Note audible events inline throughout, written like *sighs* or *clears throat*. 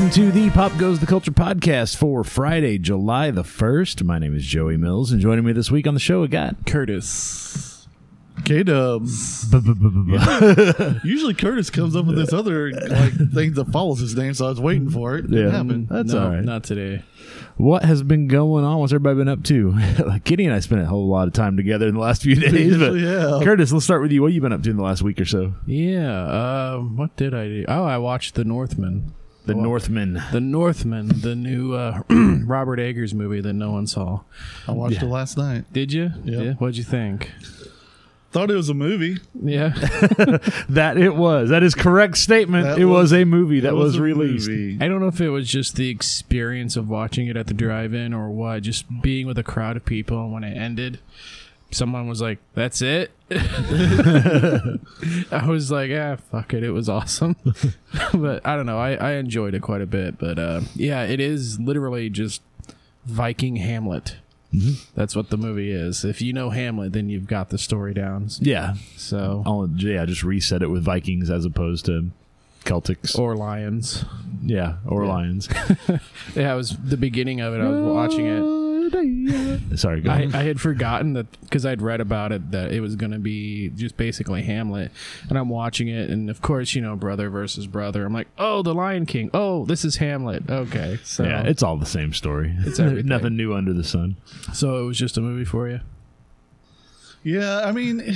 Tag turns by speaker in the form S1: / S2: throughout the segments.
S1: Welcome to the Pop Goes the Culture podcast for Friday, July the 1st. My name is Joey Mills, and joining me this week on the show, we got
S2: Curtis.
S3: K Dubs. *laughs* Usually Curtis comes up with this other like thing that follows his name, so I was waiting for it. It
S1: Yeah.
S3: happened.
S1: That's
S2: no,
S1: all right.
S2: Not today.
S1: What has been going on? What's everybody been up to? *laughs* Kitty and I spent a whole lot of time together in the last few days. But
S3: usually have.
S1: Curtis, let's start with you. What have you been up to in the last week or so?
S2: Yeah. Um, what did I do? Oh, I watched The Northman.
S1: The
S2: Well,
S1: Northman.
S2: The Northman, the new uh, *clears throat* Robert Eggers movie that no one saw.
S3: I watched it last night.
S2: Did you?
S3: Yeah.
S2: What'd you think?
S3: Thought it was a movie.
S2: Yeah. *laughs*
S1: That it was. That is correct statement.
S3: That
S1: it was,
S3: was-
S1: a movie that
S3: It
S1: was, released.
S3: movie.
S2: I don't know if it was just the experience of watching it at the drive-in or what. Just being with a crowd of people, and when it ended, someone was like, "That's it." *laughs* I was like, "Ah, fuck it. It was awesome." *laughs* but I don't know. I, I enjoyed it quite a bit. But uh, yeah, it is literally just Viking Hamlet. That's what the movie is. If you know Hamlet, then you've got the story down.
S1: Yeah.
S2: So
S1: I'll, yeah, just reset it with Vikings as opposed to Celtics.
S2: or lions.
S1: yeah, or Lions. *laughs*
S2: Yeah, it was the beginning of it. I was watching it. *laughs*
S1: Sorry, go
S2: I. I had forgotten that because I'd read about it that it was going to be just basically Hamlet, and I'm watching it, and of course, you know, brother versus brother. I'm like, oh, the Lion King. Oh, this is Hamlet. Okay, so
S1: yeah, it's all the same story.
S2: It's. *laughs*
S1: Nothing new under the sun.
S2: so it was just a movie for you.
S3: Yeah, I mean,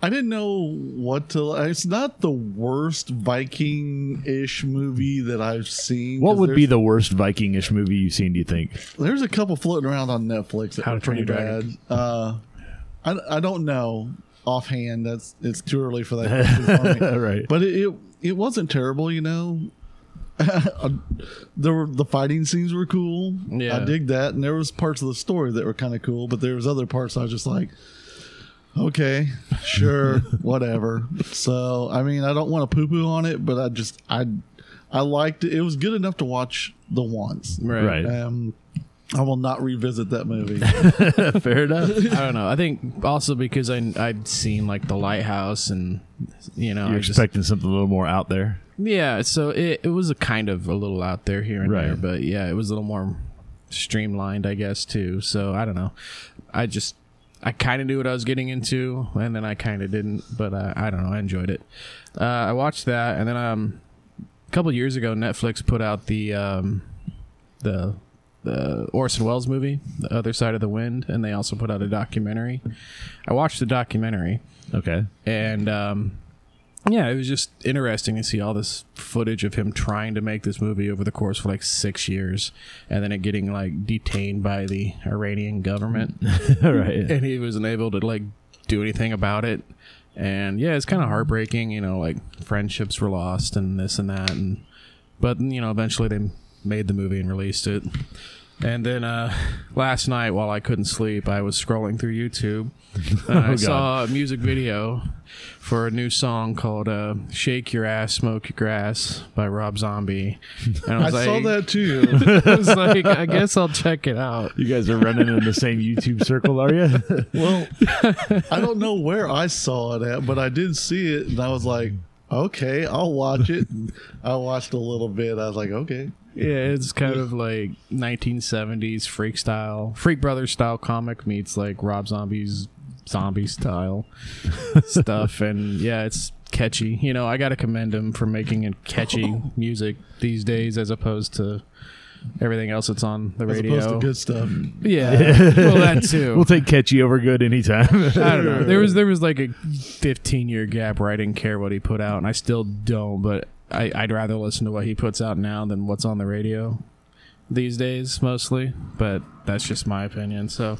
S3: I didn't know what to. It's not the worst Viking-ish movie that I've seen.
S1: What would be the worst Viking-ish movie you've seen? Do you think?
S3: There's a couple floating around on Netflix that
S2: How
S3: are
S2: to Train
S3: pretty
S2: Your
S3: bad.
S2: Dragon.
S3: Uh, I, I don't know offhand. That's it's too early for that. *laughs* for
S1: right.
S3: But it, it it wasn't terrible, you know. *laughs* there were the fighting scenes were cool.
S2: Yeah.
S3: I dig that, and there was parts of the story that were kind of cool. But there was other parts I was just like, okay, sure, *laughs* whatever. So I mean, I don't want to poo poo on it, but I just I I liked it. It was good enough to watch the once.
S1: Right.
S3: Um, I will not revisit that movie. *laughs*
S1: Fair enough.
S2: I don't know. I think also because I I'd seen like the lighthouse and you know
S1: You're
S2: I just-
S1: expecting something a little more out there.
S2: yeah. So it it was a kind of a little out there here and
S1: Right.
S2: there, but yeah, it was a little more streamlined, I guess too. So I don't know. I just I kind of knew what I was getting into, and then I kind of didn't. But uh, I don't know. I enjoyed it. Uh, I watched that, and then um, a couple years ago, Netflix put out the um, the the Orson Welles movie, The Other Side of the Wind, and they also put out a documentary. I watched the documentary,
S1: Okay.
S2: and um, yeah, it was just interesting to see all this footage of him trying to make this movie over the course of like six years, and then it getting like detained by the Iranian government, *laughs*
S1: right.
S2: and he wasn't able to like do anything about it. And yeah, it's kind of heartbreaking, you know, like friendships were lost and this and that, and but you know, eventually they made the movie and released it. And then uh, *laughs* last night, while I couldn't sleep, I was scrolling through YouTube *laughs* and I
S1: Oh,
S2: saw a music video for a new song called uh, "Shake Your Ass, Smoke Your Grass" by Rob Zombie. And I *laughs*
S3: I
S2: like,
S3: saw that too.
S2: I was like, I guess I'll check it out.
S1: You guys are running in the same YouTube circle, are you?
S3: Well, I don't know where I saw it at, but I did see it, and I was like, okay, I'll watch it. I watched a little bit. I was like, okay.
S2: Yeah, it's kind of like 1970s freak style, Freak Brothers style comic meets like Rob Zombie's zombie style *laughs* stuff, and yeah, it's catchy. You know, I got to commend him for making it catchy *laughs* music these days, as opposed to everything else that's on the
S3: As
S2: radio.
S3: good stuff.
S2: Yeah, *laughs* well, that too.
S1: we'll take catchy over good anytime.
S2: I don't know. There was there was like a 15 year gap where I didn't care what he put out, and I still don't. But I, I'd rather listen to what he puts out now than what's on the radio these days, mostly. But that's just my opinion. So,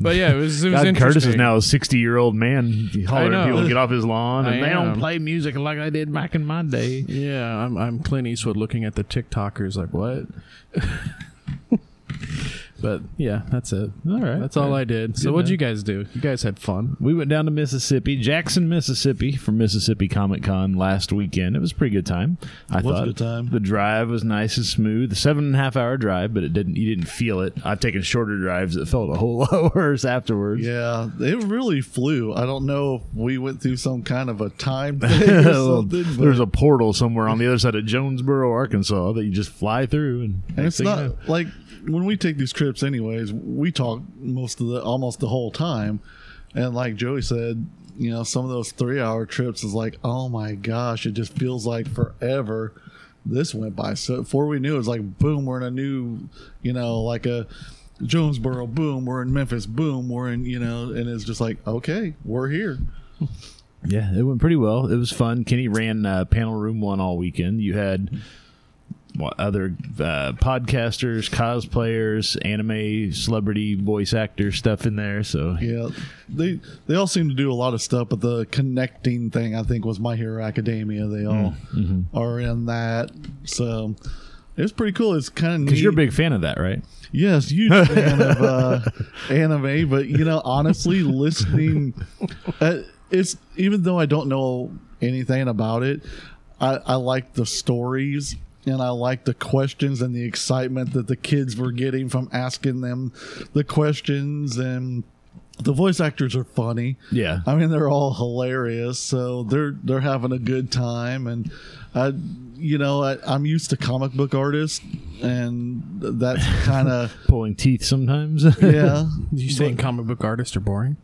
S2: but yeah, it was it was
S1: God. Curtis is now a 60 year old man He hollering at people to get off his lawn, and
S2: I
S1: they don't play music like I did back in my day.
S2: Yeah, I'm I'm Clint Eastwood looking at the TikTokers like what. *laughs* But yeah, that's it.
S1: All right.
S2: That's all I did. So
S1: Good
S2: what'd
S1: enough.
S2: you guys do? You guys had fun.
S1: We went down to Mississippi, Jackson, Mississippi, for Mississippi Comic Con last weekend. It was a pretty good time. I
S3: Was a
S1: thought
S3: good time.
S1: the drive was nice and smooth. The Seven and a half hour drive, but it didn't. You didn't feel it. I've taken shorter drives that felt a whole *laughs* lot worse afterwards.
S3: Yeah, it really flew. I don't know if we went through some kind of a time *laughs* thing or something. But
S1: There's a portal somewhere on the other side of Jonesboro, Arkansas, that you just fly through, and,
S3: and
S1: next
S3: it's
S1: thing you
S3: not
S1: know-
S3: like when we take these trips, anyways. We talk most of the almost the whole time, and like Joey said, you know, some of those three hour trips is like, oh my gosh, it just feels like forever. This went by so before we knew it was like boom, we're in a new, you know, like a Jonesboro, boom, we're in Memphis, boom, we're in, you know, and it's just like, okay, we're here.
S1: Yeah, it went pretty well. It was fun. Kenny ran uh, panel room one all weekend. You had other uh, podcasters, cosplayers, anime, celebrity voice actor stuff in there. So
S3: Yeah, they they all seem to do a lot of stuff, but the connecting thing I think was My Hero Academia. They all are in that, so it's pretty cool. It's kind of
S1: because you're a big fan of that, right?
S3: yes, huge *laughs* fan of uh, anime, but you know, honestly, *laughs* listening, uh, it's even though I don't know anything about it, I, I like the stories. And I like the questions and the excitement that the kids were getting from asking them the questions and the voice actors are funny.
S1: Yeah.
S3: I mean they're all hilarious, so they're they're having a good time, and I, you know, I, I'm used to comic book artists, and that's *laughs* kind of
S1: Pulling teeth sometimes.
S3: yeah.
S2: You saying comic book artists are boring?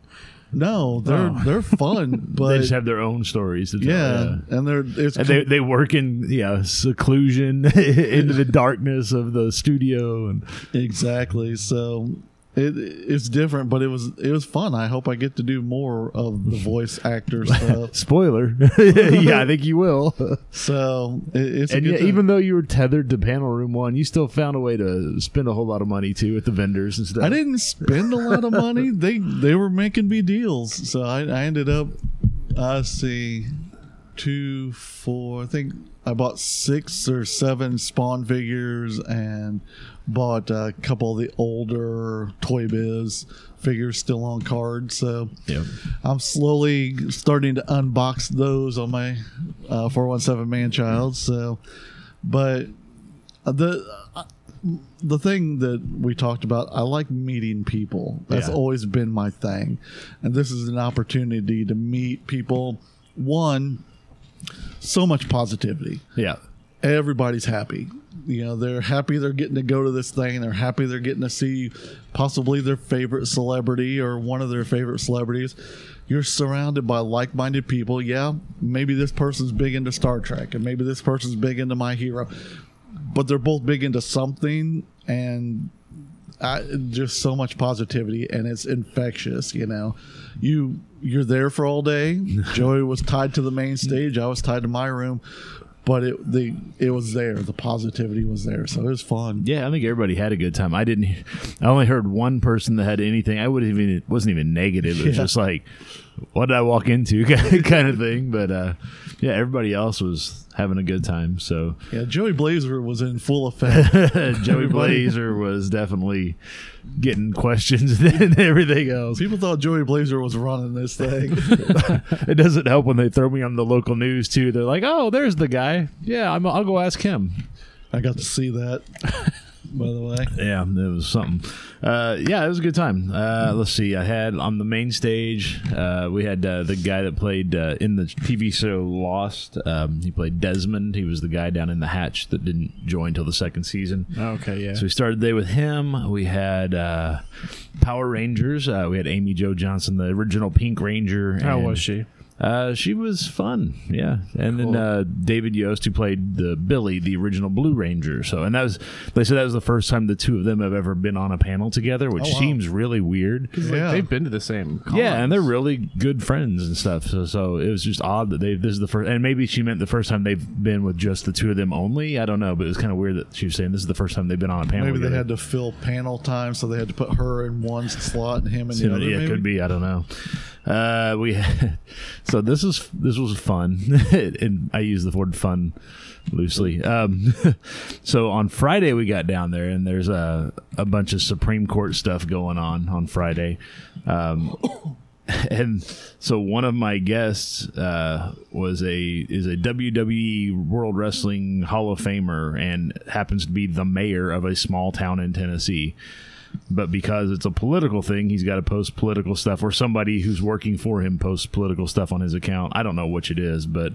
S3: No, they're
S2: Oh.
S3: they're fun, *laughs* but they
S1: just have their own stories to tell.
S3: yeah, and they're it's
S1: And they, they work in yeah seclusion *laughs* into the darkness of the studio and
S3: exactly so. It, it's different, but it was it was fun. I hope I get to do more of the *laughs* voice actor *laughs* stuff.
S1: spoiler *laughs* yeah I think you will
S3: So it, it's a
S1: and yeah, even though you were tethered to panel room one you still found a way to spend a whole lot of money too at the vendors and stuff
S3: I didn't spend a lot of money. They they were making me deals, so I, I ended up. I see, two, four. I think I bought six or seven Spawn figures and bought a couple of the older Toy Biz figures still on card. So
S1: yeah
S3: I'm slowly starting to unbox those on my uh, 417 man child. So, but the uh, the thing that we talked about, I like meeting people. That's
S1: Yeah.
S3: always been my thing, and this is an opportunity to meet people. One, so much positivity
S1: yeah
S3: everybody's happy. You know, they're happy they're getting to go to this thing. They're happy they're getting to see possibly their favorite celebrity or one of their favorite celebrities. You're surrounded by like minded people. Yeah, maybe this person's big into Star Trek and maybe this person's big into My Hero, but they're both big into something and I, just so much positivity and it's infectious you know you you're there for all day *laughs* joey was tied to the main stage i was tied to my room but it the it was there the positivity was there so it was fun
S1: Yeah, I think everybody had a good time. I didn't. I only heard one person that had anything. I would even. It wasn't even negative. It was
S3: Yeah.
S1: just like, what did I walk into, *laughs* kind of thing. But uh, yeah, everybody else was having a good time. So
S3: yeah joey blazer was in full effect *laughs*
S1: Joey Blazer was definitely getting questions *laughs* and everything else.
S3: people thought joey blazer was running this thing
S1: It doesn't help when they throw me on the local news too. They're like, "Oh, there's the guy. Yeah, I'm, I'll go ask him."
S3: i got to see that by the way
S1: Yeah, it was something. Uh, yeah, it was a good time. Uh, let's see. I had on the main stage, uh, we had uh, the guy that played uh, in the TV show Lost. Um, he played Desmond. He was the guy down in the hatch that didn't join till the second season.
S2: Okay, yeah.
S1: So we started the day with him. We had uh, Power Rangers. Uh, we had Amy Jo Johnson, the original Pink Ranger.
S2: How was she?
S1: Uh, she was fun, yeah. And
S2: Cool.
S1: then uh, David Yost, who played the Billy, the original Blue Ranger. So, and that was they said that was the first time the two of them have ever been on a panel together, which
S3: Oh, wow.
S1: seems really weird.
S2: Like,
S3: Yeah.
S2: they've been to the same.
S1: Yeah, and they're really good friends and stuff. So, so it was just odd that they this is the first, and maybe she meant the first time they've been with just the two of them only. I don't know, but it was kind of weird that she was saying this is the first time they've been on a panel.
S3: maybe they had to fill panel time so they had to put her in one slot and him in
S1: So,
S3: the other
S1: yeah, it
S3: maybe?
S1: could be. I don't know. Uh, we *laughs* so this is this was fun, *laughs* and I use the word fun loosely. Um, *laughs* so on Friday we got down there, and there's a a bunch of Supreme Court stuff going on on Friday. Um, *coughs* and so one of my guests uh, was a is a WWE World Wrestling Hall of Famer and happens to be the mayor of a small town in Tennessee. But because it's a political thing, he's got to post political stuff, or somebody who's working for him posts political stuff on his account. I don't know which it is, but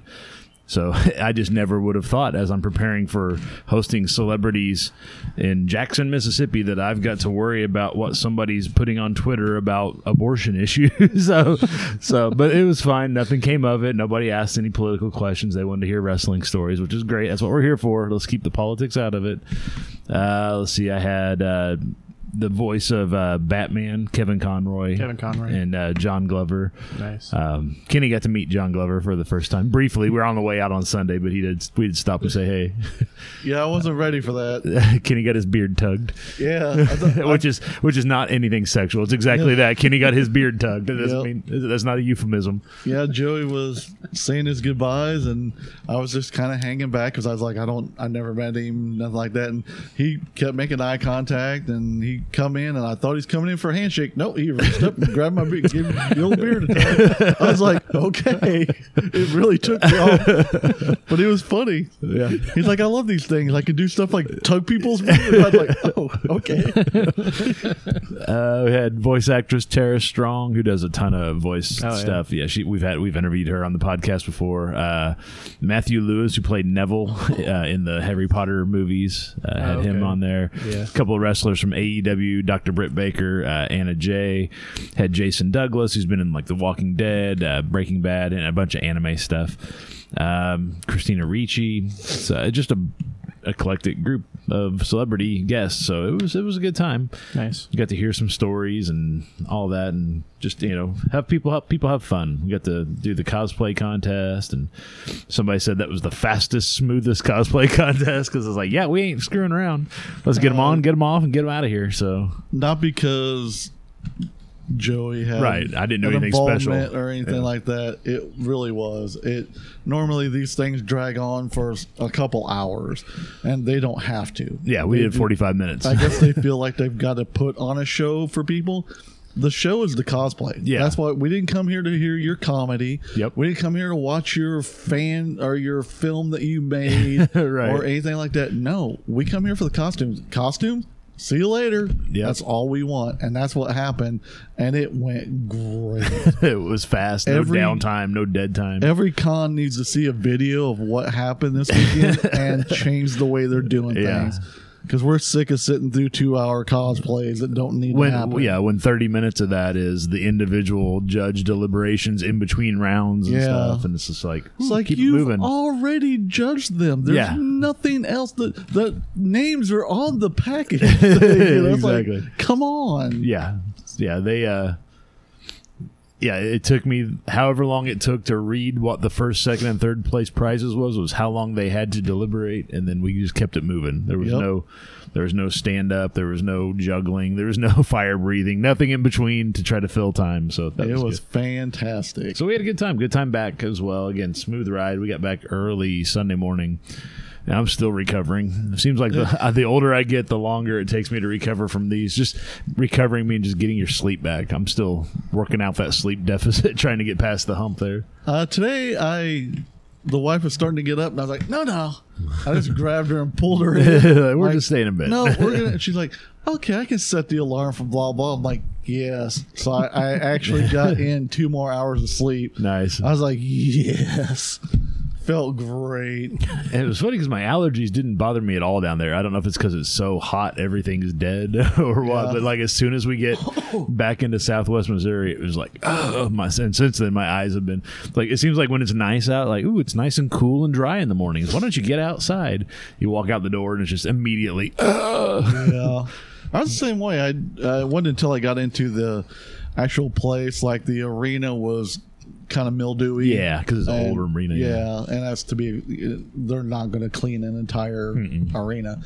S1: so *laughs* I just never would have thought as I'm preparing for hosting celebrities in Jackson, Mississippi, that I've got to worry about what somebody's putting on Twitter about abortion *laughs* issues. so, so, but it was fine. Nothing came of it. Nobody asked any political questions. They wanted to hear wrestling stories, which is great. That's what we're here for. Let's keep the politics out of it. Uh, let's see. I had uh, the voice of uh, Batman, Kevin Conroy,
S2: Kevin Conroy.
S1: and uh, John Glover.
S2: Nice.
S1: Um, Kenny got to meet John Glover for the first time briefly. We were on the way out on Sunday, but he did. We did stop and say hey. *laughs*
S3: Yeah, I wasn't ready for that. *laughs*
S1: Kenny got his beard tugged,
S3: Yeah, *laughs* thought-
S1: which is which is not anything sexual. It's exactly that. Kenny got his beard tugged. That doesn't
S3: Yep.
S1: mean that's not a euphemism.
S3: yeah. Joey was saying his goodbyes, and I was just kind of hanging back because I was like, I don't, I never met him, nothing like that. And he kept making eye contact, and he come in, and I thought he's coming in for a handshake. No, he reached up and grabbed my beard, gave me the old beard. I was like, okay, it really took me off, but it was funny.
S1: Yeah.
S3: He's like, I love these things. I can do stuff like tug people's beard. I was like, oh, okay. *laughs*
S1: Uh, we had voice actress Tara Strong, who does a ton of voice
S2: Oh,
S1: stuff. Yeah, she we've had we've interviewed her on the podcast before. Uh, Matthew Lewis, who played Neville *laughs* uh, in the Harry Potter movies, uh, had him
S2: okay.
S1: on there.
S2: Yeah.
S1: A couple of wrestlers from AEW, Dr. Britt Baker, uh, Anna Jay, had Jason Douglas, who's been in like The Walking Dead, uh, Breaking Bad, and a bunch of anime stuff. Um, Christina Ricci. Uh, just a eclectic group of celebrity guests. So it was it was a good time.
S2: Nice.
S1: you got to hear some stories and all that and just you know have people help people have fun. We got to do the cosplay contest and somebody said that was the fastest smoothest cosplay *laughs* contest because i was like yeah we ain't screwing around. Let's get them on get them off and get them out of here. So
S3: Not because Joey had
S1: Right, I didn't do
S3: an
S1: anything special.
S3: or anything
S1: Yeah.
S3: like that. It really was. It normally these things drag on for a couple hours, and they don't have to.
S1: yeah we
S3: They
S1: did 45 minutes
S3: I guess they *laughs* feel like they've got to put on a show for people. The show is the cosplay.
S1: Yeah.
S3: That's why we didn't come here to hear your comedy.
S1: Yep.
S3: We didn't come here to watch your fan or your film that you made *laughs*
S1: Right.
S3: or anything like that. No, we come here for the costumes. Costumes? See you later.
S1: Yep.
S3: That's all we want. And that's what happened. And it went great. *laughs*
S1: it was fast no
S3: Every-
S1: downtime no dead time
S3: Every con needs to see a video of what happened this weekend *laughs* and change the way they're doing
S1: Yeah.
S3: things. Because we're sick of sitting through two hour cosplays that don't need to happen.
S1: yeah when 30 minutes of that is the individual judge deliberations in between rounds and
S3: Yeah.
S1: stuff and it's just like
S3: It's
S1: hmm,
S3: like
S1: keep
S3: you've
S1: moving
S3: already judged them. There's
S1: Yeah.
S3: nothing else. The the names are on the package. You know, it's like,
S1: Exactly.
S3: come on.
S1: yeah yeah they uh yeah it took me however long it took to read what the first second and third place prizes was was how long they had to deliberate and then we just kept it moving. There was
S3: Yep.
S1: no there was no stand up there was no juggling there was no *laughs* fire breathing nothing in between to try to fill time so that
S3: It
S1: was,
S3: was fantastic.
S1: so we had a good time good time back as well. Again smooth ride. We got back early sunday morning and I'm still recovering. It seems like the, *laughs* the older I get, the longer it takes me to recover from these. Just recovering means just getting your sleep back. I'm still working out that sleep *laughs* deficit, trying to get past the hump there.
S3: Uh, today, I the wife was starting to get up, and I was like, "No, no!" I just *laughs* grabbed her and pulled her in.
S1: We're
S3: Like,
S1: just staying in bed.
S3: No, we're gonna. She's like, "Okay, I can set the alarm for blah blah." I'm like, "Yes." So I, I actually got in two more hours of sleep.
S1: nice.
S3: I was like, "Yes." Felt great. *laughs*
S1: And it was funny because my allergies didn't bother me at all down there. I don't know if it's because it's so hot, everything's dead *laughs* or what.
S3: Yeah.
S1: But like as soon as we get back into Southwest Missouri, it was like, oh my! And since then, my eyes have been like. It seems like when it's nice out, like ooh, it's nice and cool and dry in the mornings. Why don't you get outside? You walk out the door and it's just immediately.
S3: yeah. I was the same way. I uh, it wasn't until I got into the actual place, like the arena was kind of mildewy.
S1: Yeah, because it's an
S3: And-
S1: older arena.
S3: Yeah, and that's to be. They're not going to clean an entire arena.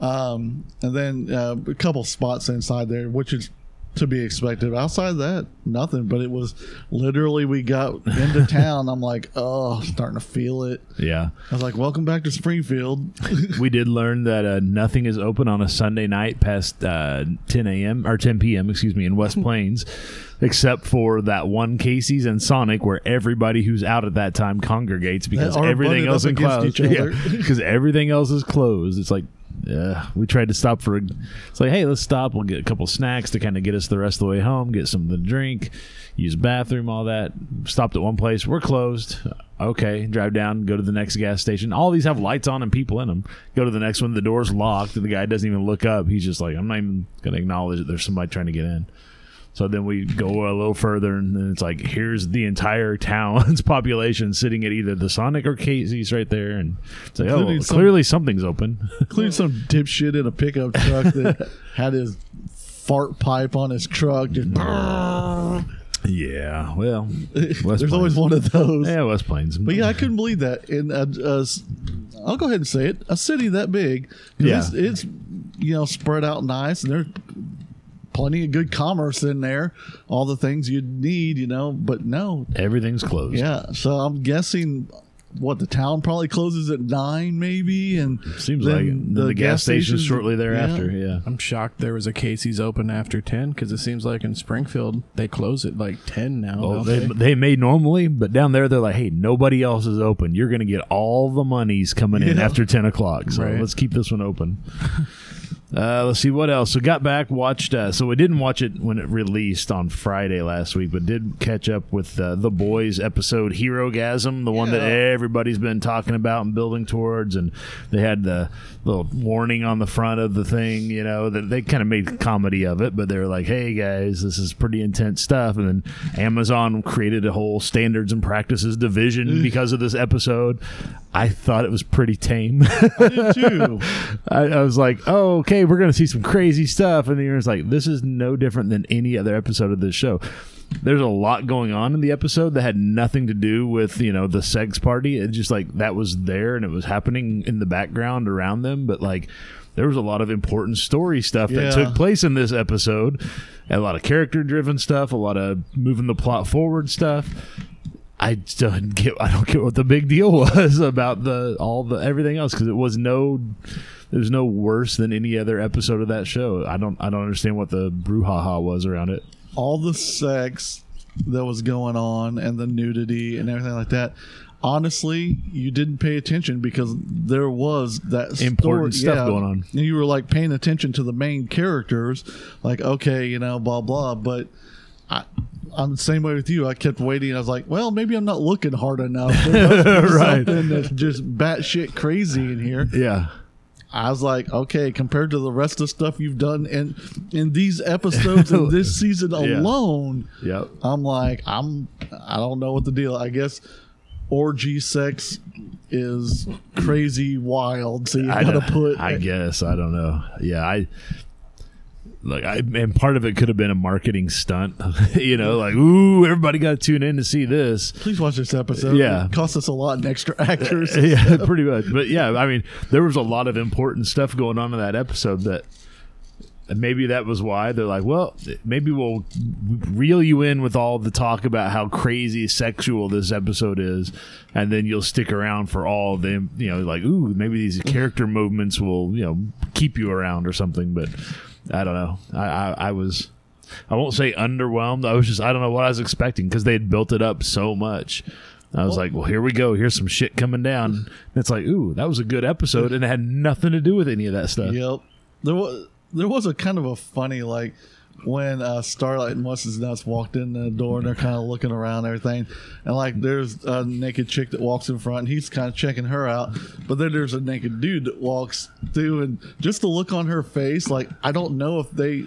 S3: Um, and then uh, a couple spots inside there, which is to be expected. Outside of that, nothing. But it was literally we got into *laughs* town. I'm like, oh, starting to feel it.
S1: Yeah.
S3: I was like, welcome back to Springfield.
S1: we did learn that uh, nothing is open on a Sunday night past uh, 10 a.m. or 10 p.m. Excuse me in West *laughs* Plains, except for that one Casey's and Sonic where everybody who's out at that time congregates because everything else in closed. because *laughs* everything else is closed. It's like. Yeah, we tried to stop for. It's like, hey, let's stop. We'll get a couple snacks to kind of get us the rest of the way home. Get something to drink, use bathroom, all that. Stopped at one place. We're closed. Okay, drive down, go to the next gas station. All these have lights on and people in them. Go to the next one. The door's locked. And the guy doesn't even look up. He's just like, I'm not even going to acknowledge that there's somebody trying to get in. So then we go a little further, and then it's like, here's the entire town's *laughs* population sitting at either the Sonic or Casey's right there, and it's like, oh,
S3: some-
S1: clearly something's open. *laughs*
S3: Including some dipshit in a pickup truck that *laughs* had his fart pipe on his truck. Just mm.
S1: yeah, well,
S3: There's
S1: Plains.
S3: always one of those.
S1: yeah, West Plains.
S3: But yeah, I couldn't believe that. In a, a s- I'll go ahead and say it, a city that big,
S1: Yeah.
S3: it's, it's you know spread out nice, and there's plenty of good commerce in there, all the things you'd need, you know. But no,
S1: everything's closed.
S3: yeah. So I'm guessing what the town probably closes at nine, maybe, and
S1: seems
S3: then
S1: like it. And the, gas, station shortly thereafter. Yeah.
S2: I'm shocked there was a Casey's open after 10 because it seems like in Springfield they close at like 10 now.
S1: Oh,
S2: well,
S1: they,
S2: they?
S1: they may normally, but down there they're like, "Hey, nobody else is open. You're going to get all the monies coming in
S3: Yeah.
S1: after ten o'clock. So
S2: Right.
S1: let's keep this one open." *laughs* Uh, let's see what else. So got back, watched. Uh, so we didn't watch it when it released on Friday last week, but did catch up with uh, the boys episode Herogasm, the one that everybody's been talking about and building towards. And they had the little warning on the front of the thing, you know, that they kind of made comedy of it, but they were like, "Hey guys, this is pretty intense stuff." And then Amazon created a whole standards and practices division because of this episode. I thought it was pretty tame.
S3: I did too. *laughs*
S1: I, I was like, oh, okay, we're going to see some crazy stuff. And you're like, this is no different than any other episode of this show. There's a lot going on in the episode that had nothing to do with, you know, the sex party. It's just like that was there and it was happening in the background around them. But like, there was a lot of important story stuff that
S3: Yeah.
S1: took place in this episode. A lot of character driven stuff, a lot of moving the plot forward stuff. I don't get. I don't get what the big deal *laughs* was about the all the everything else because it was no. Was no worse than any other episode of that show. I don't. I don't understand what the brouhaha was around it.
S3: all the sex that was going on and the nudity and everything like that. Honestly, you didn't pay attention because there was that
S1: Important
S3: story-
S1: stuff going on.
S3: And you were like paying attention to the main characters, like okay, you know, blah blah. But I, I'm the same way with you. I kept waiting. I was like, well, maybe I'm not looking hard enough. There must be *laughs*
S1: Right.
S3: Something that's just batshit crazy in here.
S1: Yeah.
S3: I was like, okay, compared to the rest of the stuff you've done in in these episodes in this *laughs* season
S1: Yeah.
S3: alone,
S1: Yep.
S3: I'm like, I'm I don't know what the deal. I guess orgy sex is crazy wild. So you
S1: I,
S3: gotta put
S1: I guess I don't know. Yeah, I like I and part of it could have been a marketing stunt. *laughs* you know, like ooh, everybody got to tune in to see this.
S3: please watch this episode.
S1: Yeah.
S3: It cost us a lot in extra *laughs* actors. *laughs*
S1: yeah, pretty much. But yeah, I mean, there was a lot of important stuff going on in that episode that and maybe that was why they're like, well, maybe we'll reel you in with all the talk about how crazy sexual this episode is, and then you'll stick around for all of them. You know, like, ooh, maybe these character movements will, you know, keep you around or something. But I don't know. I, I, I was. I won't say underwhelmed. I was just I don't know what I was expecting because they had built it up so much. I was like, well, here we go. Here's some shit coming down. And it's like, ooh, that was a good episode, and it had nothing to do with any of that stuff.
S3: Yep. There was there was a kind of a funny like when uh, Starlight and What's Nuts walked in the door and they're kind of looking around and everything, and like there's a naked chick that walks in front and he's kind of checking her out, but then there's a naked dude that walks through and just the look on her face, like I don't know if they.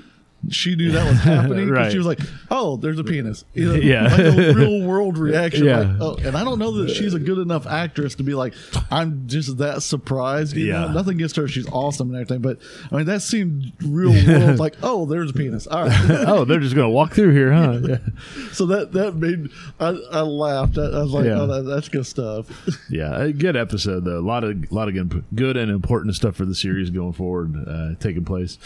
S3: She knew that was *laughs* happening.
S1: Right.
S3: She was like, "Oh, there's a penis." You know,
S1: Yeah.
S3: like a real world *laughs* reaction.
S1: Yeah.
S3: Like, oh, and I don't know that she's a good enough actress to be like, "I'm just that surprised." You
S1: Yeah.
S3: know? nothing against her; she's awesome and everything. But I mean, that seemed real world. *laughs* like, oh, there's a penis. All right.
S1: oh, they're just gonna walk through here, huh? Yeah.
S3: so that that made I, I laughed. I, I was like,
S1: Yeah.
S3: oh, that, that's good stuff.
S1: Yeah, a good episode though. A lot of lot of good, good and important stuff for the series going forward, uh, taking place.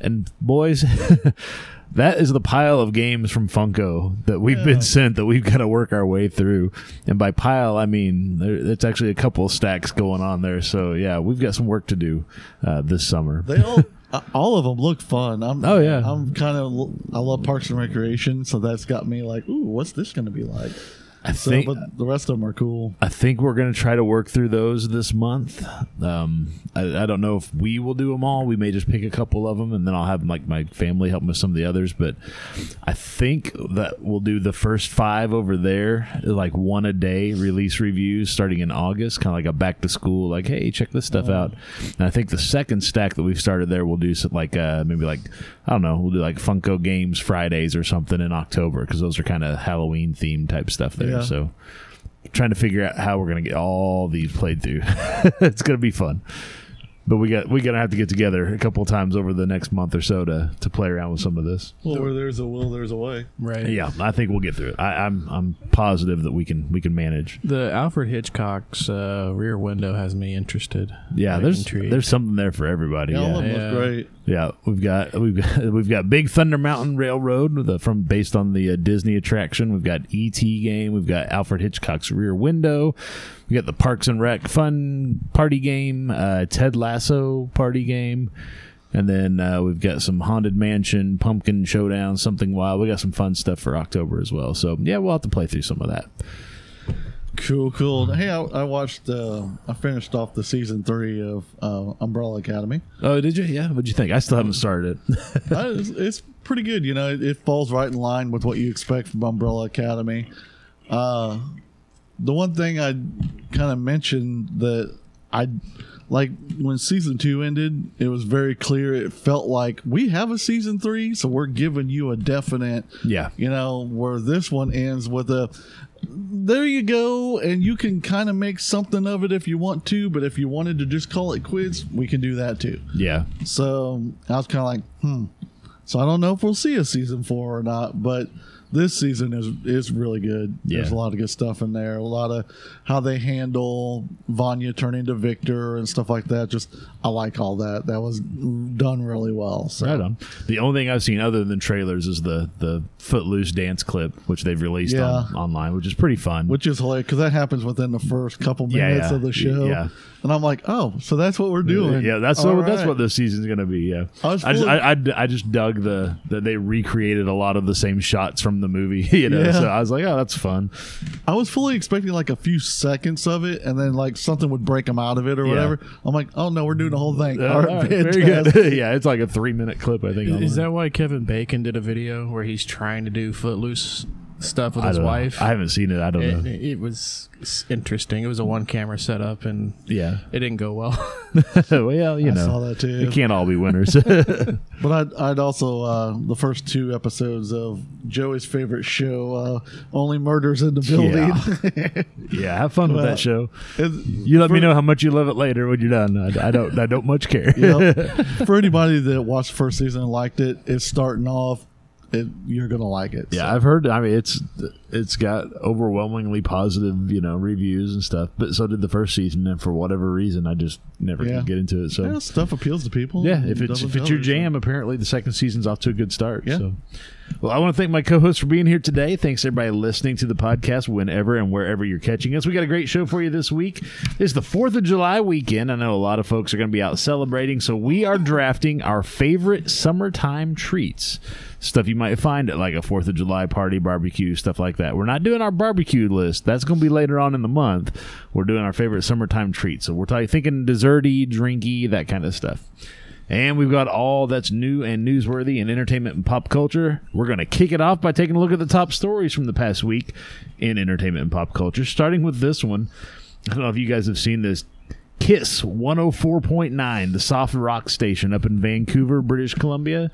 S1: And boys, *laughs* that is the pile of games from Funko that we've been sent that we've got to work our way through. And by pile, I mean there, it's actually a couple of stacks going on there. So yeah, we've got some work to do uh, this summer.
S3: They all, *laughs* uh, all of them look fun. I'm,
S1: Oh, yeah.
S3: I'm kind of, I love Parks and Recreation, so that's got me like, ooh, what's this going to be like?
S1: I
S3: So,
S1: think
S3: but the rest of them are cool.
S1: I think we're going to try to work through those this month. Um, I, I don't know if we will do them all. We may just pick a couple of them, and then I'll have like my family help me with some of the others. But I think that we'll do the first five over there, like one a day release reviews starting in August, kind of like a back to school. Like, hey, check this stuff out. And I think the second stack that we've started there, we'll do some, like uh, maybe like I don't know, we'll do like Funko Games Fridays or something in October because those are kind of Halloween themed type stuff there.
S3: Yeah.
S1: So trying to figure out how we're going to get all these played through. *laughs* it's going to be fun. But we got we gonna have to get together a couple of times over the next month or so to to play around with some of this.
S3: Well, where there's a will, there's a way.
S2: Right.
S1: Yeah, I think we'll get through it. I, I'm I'm positive that we can we can manage.
S2: The Alfred Hitchcock's uh, Rear Window has me interested.
S1: Yeah,
S2: Like,
S1: there's
S2: intrigued.
S1: there's something there for everybody.
S3: Yeah, all
S1: Yeah,
S3: them
S2: Yeah.
S3: great.
S1: Yeah. We've got we've *laughs* we've got Big Thunder Mountain Railroad a, from based on the uh, Disney attraction. We've got ET game. We've got Alfred Hitchcock's Rear Window. We got the Parks and Rec fun party game. Uh, Ted Lasso party game. And then uh, we've got some Haunted Mansion, Pumpkin Showdown, something wild. We got some fun stuff for October as well. So yeah, we'll have to play through some of that.
S3: Cool, cool. Hey, I, I watched. Uh, I finished off the season three of uh, Umbrella Academy.
S1: Oh, did you? Yeah. What'd you think? I still haven't started it. *laughs*
S3: Uh, it's, it's pretty good. You know, it, it falls right in line with what you expect from Umbrella Academy. Uh, the one thing I kind of mentioned that I like when season two ended, it was very clear. It felt like we have a season three, so we're giving you a definite.
S1: yeah.
S3: You know, where this one ends with a. There you go, and you can kind of make something of it if you want to, but if you wanted to just call it quits, we can do that too.
S1: Yeah.
S3: So I was kind of like, hmm. So I don't know if we'll see a season four or not, but this season is is really good. There's a lot of good stuff in there. A lot of how they handle Vanya turning to Victor and stuff like that. Just I like all that. That was done really well. So
S1: Right on. The only thing I've seen other than trailers is the the Footloose dance clip, which they've released
S3: Yeah.
S1: on, online, which is pretty fun.
S3: which is hilarious because that happens within the first couple minutes
S1: yeah.
S3: of the show.
S1: Yeah.
S3: And I'm like, oh, so that's what we're doing.
S1: yeah, that's
S3: All
S1: what that's what this season's gonna be. Yeah,
S3: I
S1: I just, I, I, I just dug the that they recreated a lot of the same shots from the movie. *laughs* You know,
S3: Yeah.
S1: so I was like, oh, that's fun.
S3: I was fully expecting like a few seconds of it, and then like something would break them out of it or
S1: Yeah.
S3: whatever. I'm like, oh no, we're doing the whole thing.
S1: Uh,
S3: All right,
S1: all right, very good. *laughs* yeah, it's like a three minute clip. I think.
S2: Is, is that why Kevin Bacon did a video where he's trying to do Footloose stuff with
S1: I
S2: his
S1: don't know.
S2: wife?
S1: I haven't seen it. I don't
S2: it,
S1: know.
S2: it was interesting. It was a one camera setup and
S1: Yeah.
S2: it didn't go well. *laughs*
S1: well, you
S3: I
S1: know,
S3: saw that too.
S1: it can't all be winners. *laughs* *laughs*
S3: But I'd, I'd also uh, the first two episodes of Joey's favorite show, uh, Only Murders in the Building.
S1: yeah, have fun with
S3: Well,
S1: that show.
S3: It's-
S1: You let me
S3: for-
S1: know how much you love it later when you're done. I, I don't. I don't much care.
S3: Yep. For anybody that watched the first season and liked it, it's starting off. It, you're gonna like it.
S1: Yeah,
S3: So,
S1: I've heard. I mean, it's it's got overwhelmingly positive, you know, reviews and stuff. But so did the first season, and for whatever reason, I just never
S3: Yeah.
S1: could get into it. So
S3: yeah, stuff appeals to people.
S1: yeah, if it's if it's your
S3: others, so-
S1: jam, apparently the second season's off to a good start.
S3: Yeah.
S1: So, well, I want to thank my co-host for being here today. Thanks everybody listening to the podcast whenever and wherever you're catching us. We got a great show for you this week. It's the Fourth of July weekend. I know a lot of folks are going to be out celebrating, so we are drafting our favorite summertime treats. Stuff you might find at like a Fourth of July party, barbecue, stuff like that. We're not doing our barbecue list. That's going to be later on in the month. We're doing our favorite summertime treats. So we're thinking desserty, drinky, that kind of stuff. And we've got all that's new and newsworthy in entertainment and pop culture. We're going to kick it off by taking a look at the top stories from the past week in entertainment and pop culture, starting with this one. I don't know if you guys have seen this. Kiss 104.9, the soft rock station up in Vancouver, British Columbia,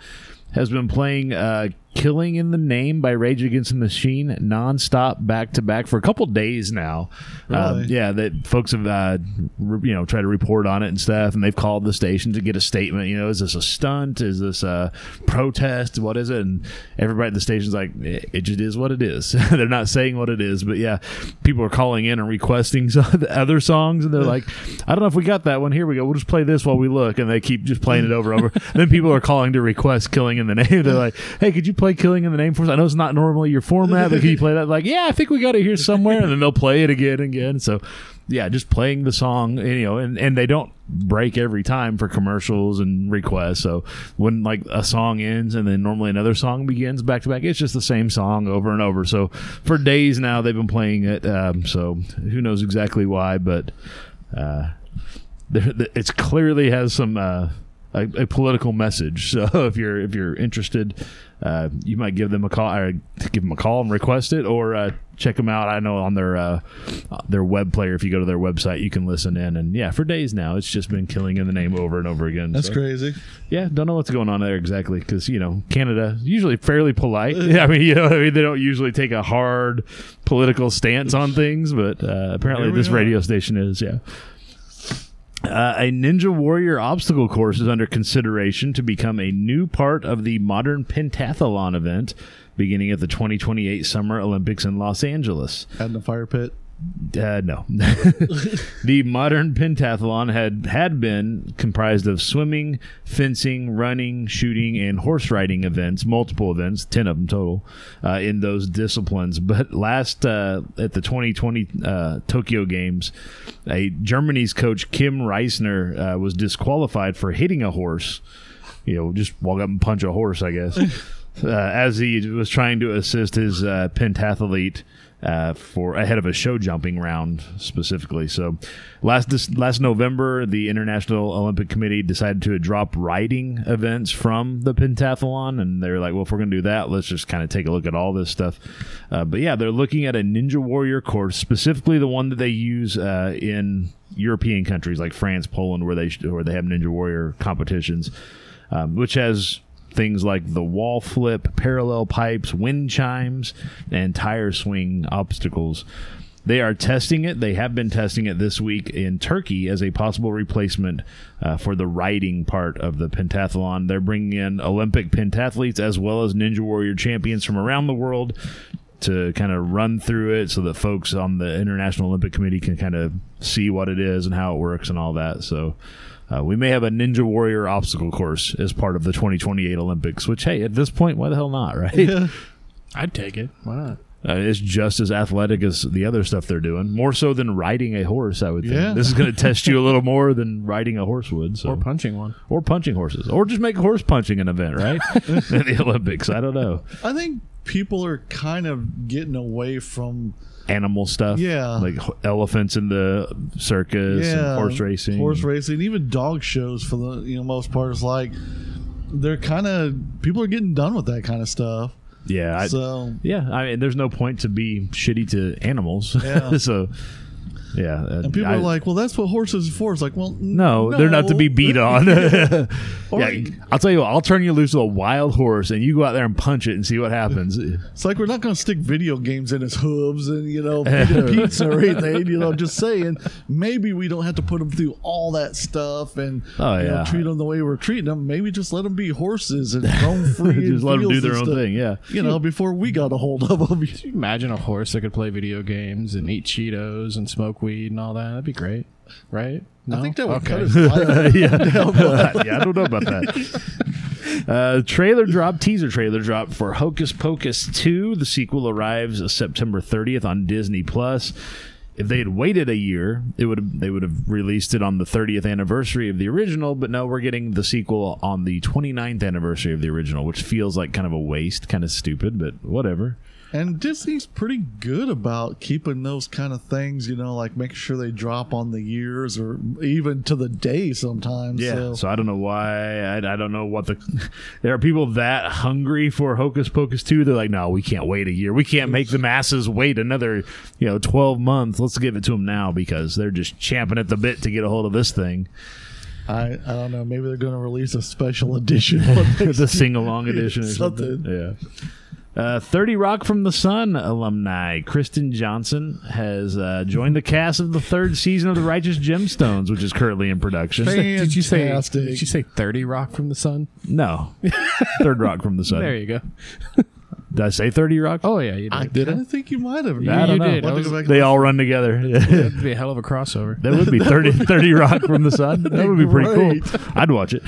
S1: has been playing uh, Killing in the Name by Rage Against the Machine nonstop back to back for a couple days now. Uh,
S3: Really?
S1: yeah, that folks have uh, re- you know tried to report on it and stuff, and they've called the station to get a statement. You know, is this a stunt? Is this a protest? What is it? And everybody at the station's like, it, it just is what it is. *laughs* they're not saying what it is, but yeah, people are calling in and requesting *laughs* some other songs, and they're like, I don't know if we got that one. Here we go. We'll just play this while we look, and they keep just playing it over and over. *laughs* then people are calling to request "Killing in the Name." They're like, Hey, could you play "Killing in the Name" for us? I know it's not normally your format, but can you play that? Like, yeah, I think we got it here somewhere, and then they'll play it again and again. So, yeah, just playing the song, you know, and and they don't break every time for commercials and requests. So when like a song ends and then normally another song begins back to back, it's just the same song over and over. So for days now they've been playing it. Um, so who knows exactly why, but uh, it's clearly has some uh, a, a political message. *laughs* So if you're if you're interested, uh, you might give them a call or give them a call and request it, or uh, check them out. I know on their uh, their web player. If you go to their website, you can listen in. And yeah, for days now, it's just been killing in the name over and over again.
S3: That's
S1: So,
S3: crazy.
S1: Yeah, don't know what's going on there exactly because you know Canada usually fairly polite. *laughs* I mean, you know, I mean, they don't usually take a hard political stance on things, but uh, apparently this
S3: are.
S1: radio station is. Yeah. Uh, a Ninja Warrior obstacle course is under consideration to become a new part of the modern pentathlon event beginning at the 2028 Summer Olympics in Los Angeles.
S3: In the fire pit.
S1: Uh, no. *laughs* the modern pentathlon had had been comprised of swimming, fencing, running, shooting, and horse riding events, multiple events, 10 of them total, uh, in those disciplines. But last uh, at the 2020 uh, Tokyo Games, a Germany's coach Kim Raisner uh, was disqualified for hitting a horse. You know, just walk up and punch a horse, I guess. *laughs* uh, as he was trying to assist his pentathlete uh, for ahead of a show jumping round specifically. So last this last November, the International Olympic Committee decided to drop riding events from the pentathlon, and they're like, "Well, if we're going to do that, let's just kind of take a look at all this stuff." Uh, but yeah, they're looking at a Ninja Warrior course, specifically the one that they use uh, in European countries like France, Poland, where they where they have Ninja Warrior competitions, um, which has things like the wall flip, parallel pipes, wind chimes, and tire swing obstacles. They are testing it. They have been testing it this week in Turkey as a possible replacement uh, for the riding part of the pentathlon. They're bringing in Olympic pentathletes as well as Ninja Warrior champions from around the world to kind of run through it so that folks on the International Olympic Committee can kind of see what it is and how it works and all that. So uh, we may have a Ninja Warrior obstacle course as part of the 2028 Olympics, which, hey, at this point, why the hell not, right? *laughs*
S2: I'd take it. Why not?
S1: Uh, it's just as athletic as the other stuff they're doing. More so than riding a horse, I would think.
S3: Yeah.
S1: This is going *laughs* to test you a little more than riding a horse would. So.
S2: Or punching one.
S1: Or punching horses. Or just make horse punching an event, right? *laughs* In the Olympics. I don't know.
S3: I think people are kind of getting away from
S1: Animal stuff.
S3: Yeah.
S1: Like elephants in the circus and horse racing.
S3: horse racing, even dog shows for the you know most part. It's like they're kind of people are getting done with that kind of stuff.
S1: Yeah. I,
S3: so
S1: yeah. I mean, there's no point to be shitty to animals.
S3: Yeah. *laughs*
S1: so, yeah. uh,
S3: and people
S1: I-
S3: are like, well, that's what horses are for. It's like, well, n-
S1: No, they're not to be beat on. *laughs* *laughs* yeah,
S3: Or-
S1: I'll tell you what. I'll turn you loose with a wild horse, and you go out there and punch it and see what happens. *laughs*
S3: It's like we're not going to stick video games in his hooves and you know pizza or anything. You know, just saying maybe we don't have to put them through all that stuff and
S1: Oh,
S3: you know, treat them the way we're treating them. Maybe just let them be horses and roam free. in
S1: Just let them do
S3: fields
S1: their own
S3: stuff,
S1: thing. Yeah.
S3: You know, before we got a hold of them.
S2: You imagine a horse that could play video games and eat Cheetos and smoke weed and all that? That'd be great, right? No?
S3: I think that would cut his life. *laughs* *laughs*
S1: yeah. yeah, I don't know about that. *laughs* Uh, trailer drop, teaser trailer drop for Hocus Pocus 2. The sequel arrives September 30th on Disney Plus. If they had waited a year, it would have, they would have released it on the 30th anniversary of the original, but no, we're getting the sequel on the 29th anniversary of the original, which feels like kind of a waste, kind of stupid, but whatever.
S3: And Disney's pretty good about keeping those kind of things, you know, like making sure they drop on the years or even to the day sometimes.
S1: Yeah.
S3: So,
S1: So I don't know why. I, I don't know what the. *laughs* There are people that hungry for Hocus Pocus 2. They're like, no, we can't wait a year. We can't make the masses wait another, you know, 12 months. Let's give it to them now because they're just champing at the bit to get a hold of this thing.
S3: I, I don't know. Maybe they're going to release a special *laughs* edition. *laughs*
S1: the sing along edition or
S3: Something.
S1: something. Yeah. Uh, 30 Rock from the Sun alumni Kristen Johnston has uh, joined the cast of the third season of The Righteous Gemstones, which is currently in production.
S2: Did you say?
S3: Fantastic.
S2: Did you say thirty Rock from the Sun?
S1: No. *laughs* Third Rock from the Sun.
S2: There you go.
S1: Did I say 30 Rock?
S2: Oh yeah, you did.
S3: I did. I think you might have.
S2: Yeah, you did.
S3: I'll
S2: I
S3: have to
S2: was-
S3: go back
S1: They all run together.
S2: That'd be a *laughs* hell of a crossover.
S1: That would be 30, 30 Rock from the Sun. That would be pretty
S3: Great.
S1: cool. I'd watch it.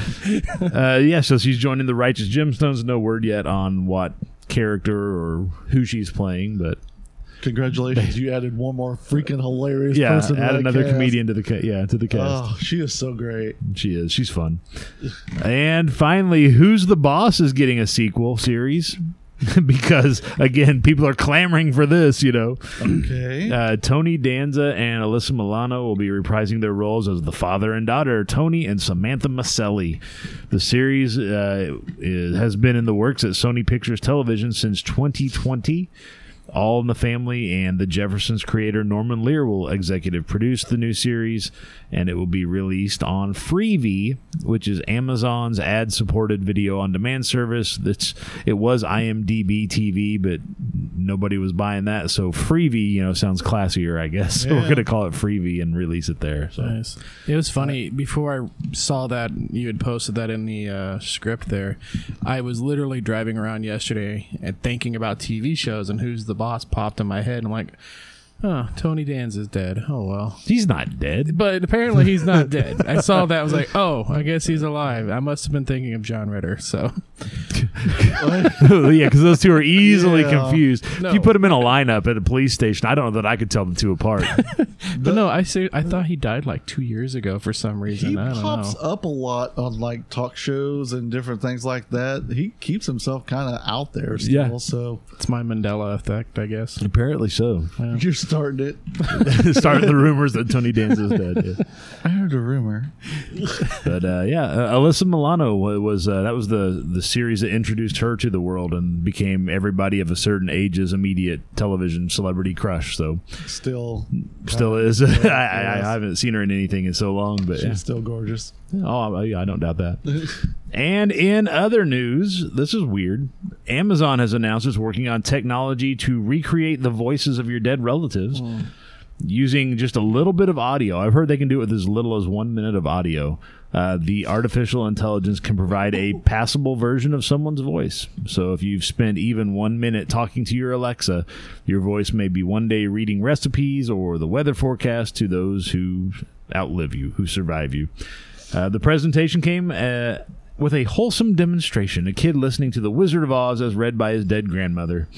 S1: Uh, yeah, so she's joining the Righteous Gemstones. No word yet on what character or who she's playing, but
S3: Congratulations, *laughs* you added one more freaking hilarious
S1: yeah,
S3: person. to
S1: add another
S3: cast.
S1: comedian to the ca- yeah to the cast.
S3: Oh, she is so great.
S1: She is. She's fun. And finally, Who's the Boss is getting a sequel series. *laughs* because again, people are clamoring for this, you know.
S3: Okay.
S1: Uh, Tony Danza and Alyssa Milano will be reprising their roles as the father and daughter, Tony and Samantha Micelli. The series uh, is, has been in the works at Sony Pictures Television since 2020. All in the Family and The Jeffersons creator Norman Lear will executive produce the new series, and it will be released on Freevee, which is Amazon's ad-supported video on demand service. That's it was IMDb TV, but nobody was buying that, so Freevee, you know, sounds classier, I guess. So *laughs* we're gonna call it Freevee and release it there. So
S2: Nice. It was funny before I saw that you had posted that in the uh, script there. I was literally driving around yesterday and thinking about TV shows and who's the boss popped in my head. And I'm like, oh, Tony Danza's dead. Oh well.
S1: he's not dead.
S2: But apparently he's not dead. I saw that. I was like, oh, I guess he's alive. I must have been thinking of John Ritter. So *laughs*
S1: yeah, because those two are easily
S3: Yeah.
S1: confused. If you put them in a lineup at a police station, I don't know that I could tell the two apart. *laughs*
S2: But no, I say I thought he died like two years ago for some reason.
S3: He
S2: I don't
S3: pops
S2: know.
S3: up a lot on like talk shows and different things like that. He keeps himself kind of out there still.
S1: Yeah.
S3: So
S2: It's my Mandela effect, I guess.
S1: Apparently so.
S3: you're starting it. *laughs*
S1: Started the rumors that Tony Danza's dead. yeah.
S3: I heard a rumor.
S1: But uh, yeah, uh, Alyssa Milano was uh, that was the the series that introduced her to the world and became everybody of a certain age's immediate television celebrity crush. So
S3: Still,
S1: still is. *laughs* I, I. I haven't seen her in anything in so long, but
S3: she's
S1: yeah.
S3: still gorgeous.
S1: Oh, I, I don't doubt that. *laughs* and in other news, this is weird. Amazon has announced it's working on technology to recreate the voices of your dead relatives using just a little bit of audio. I've heard they can do it with as little as one minute of audio. Uh, the artificial intelligence can provide a passable version of someone's voice. So if you've spent even one minute talking to your Alexa, your voice may be one day reading recipes or the weather forecast to those who outlive you, who survive you. Uh, the presentation came uh, with a wholesome demonstration a kid listening to The Wizard of Oz as read by his dead grandmother.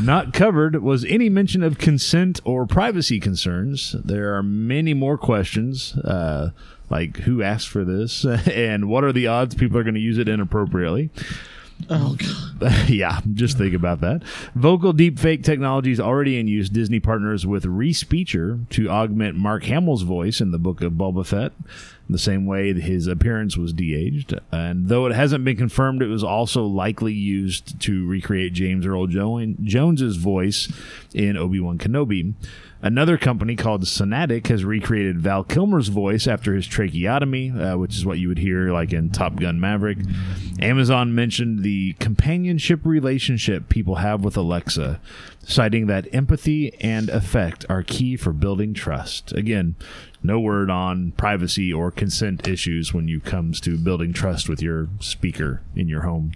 S1: Not covered was any mention of consent or privacy concerns. There are many more questions, uh, like who asked for this *laughs* and what are the odds people are going to use it inappropriately.
S3: Oh god. *laughs*
S1: yeah, just think about that. Vocal deepfake technology is already in use. Disney partners with Respeecher to augment Mark Hamill's voice in the book of Boba Fett, the same way his appearance was de-aged. And though it hasn't been confirmed, it was also likely used to recreate James Earl Jo- Jones's voice in Obi Wan Kenobi. Another company called Sonantic has recreated Val Kilmer's voice after his tracheotomy, uh, which is what you would hear like in Top Gun Maverick. Amazon mentioned the companionship relationship people have with Alexa, citing that empathy and affect are key for building trust. Again, no word on privacy or consent issues when you comes to building trust with your speaker in your home.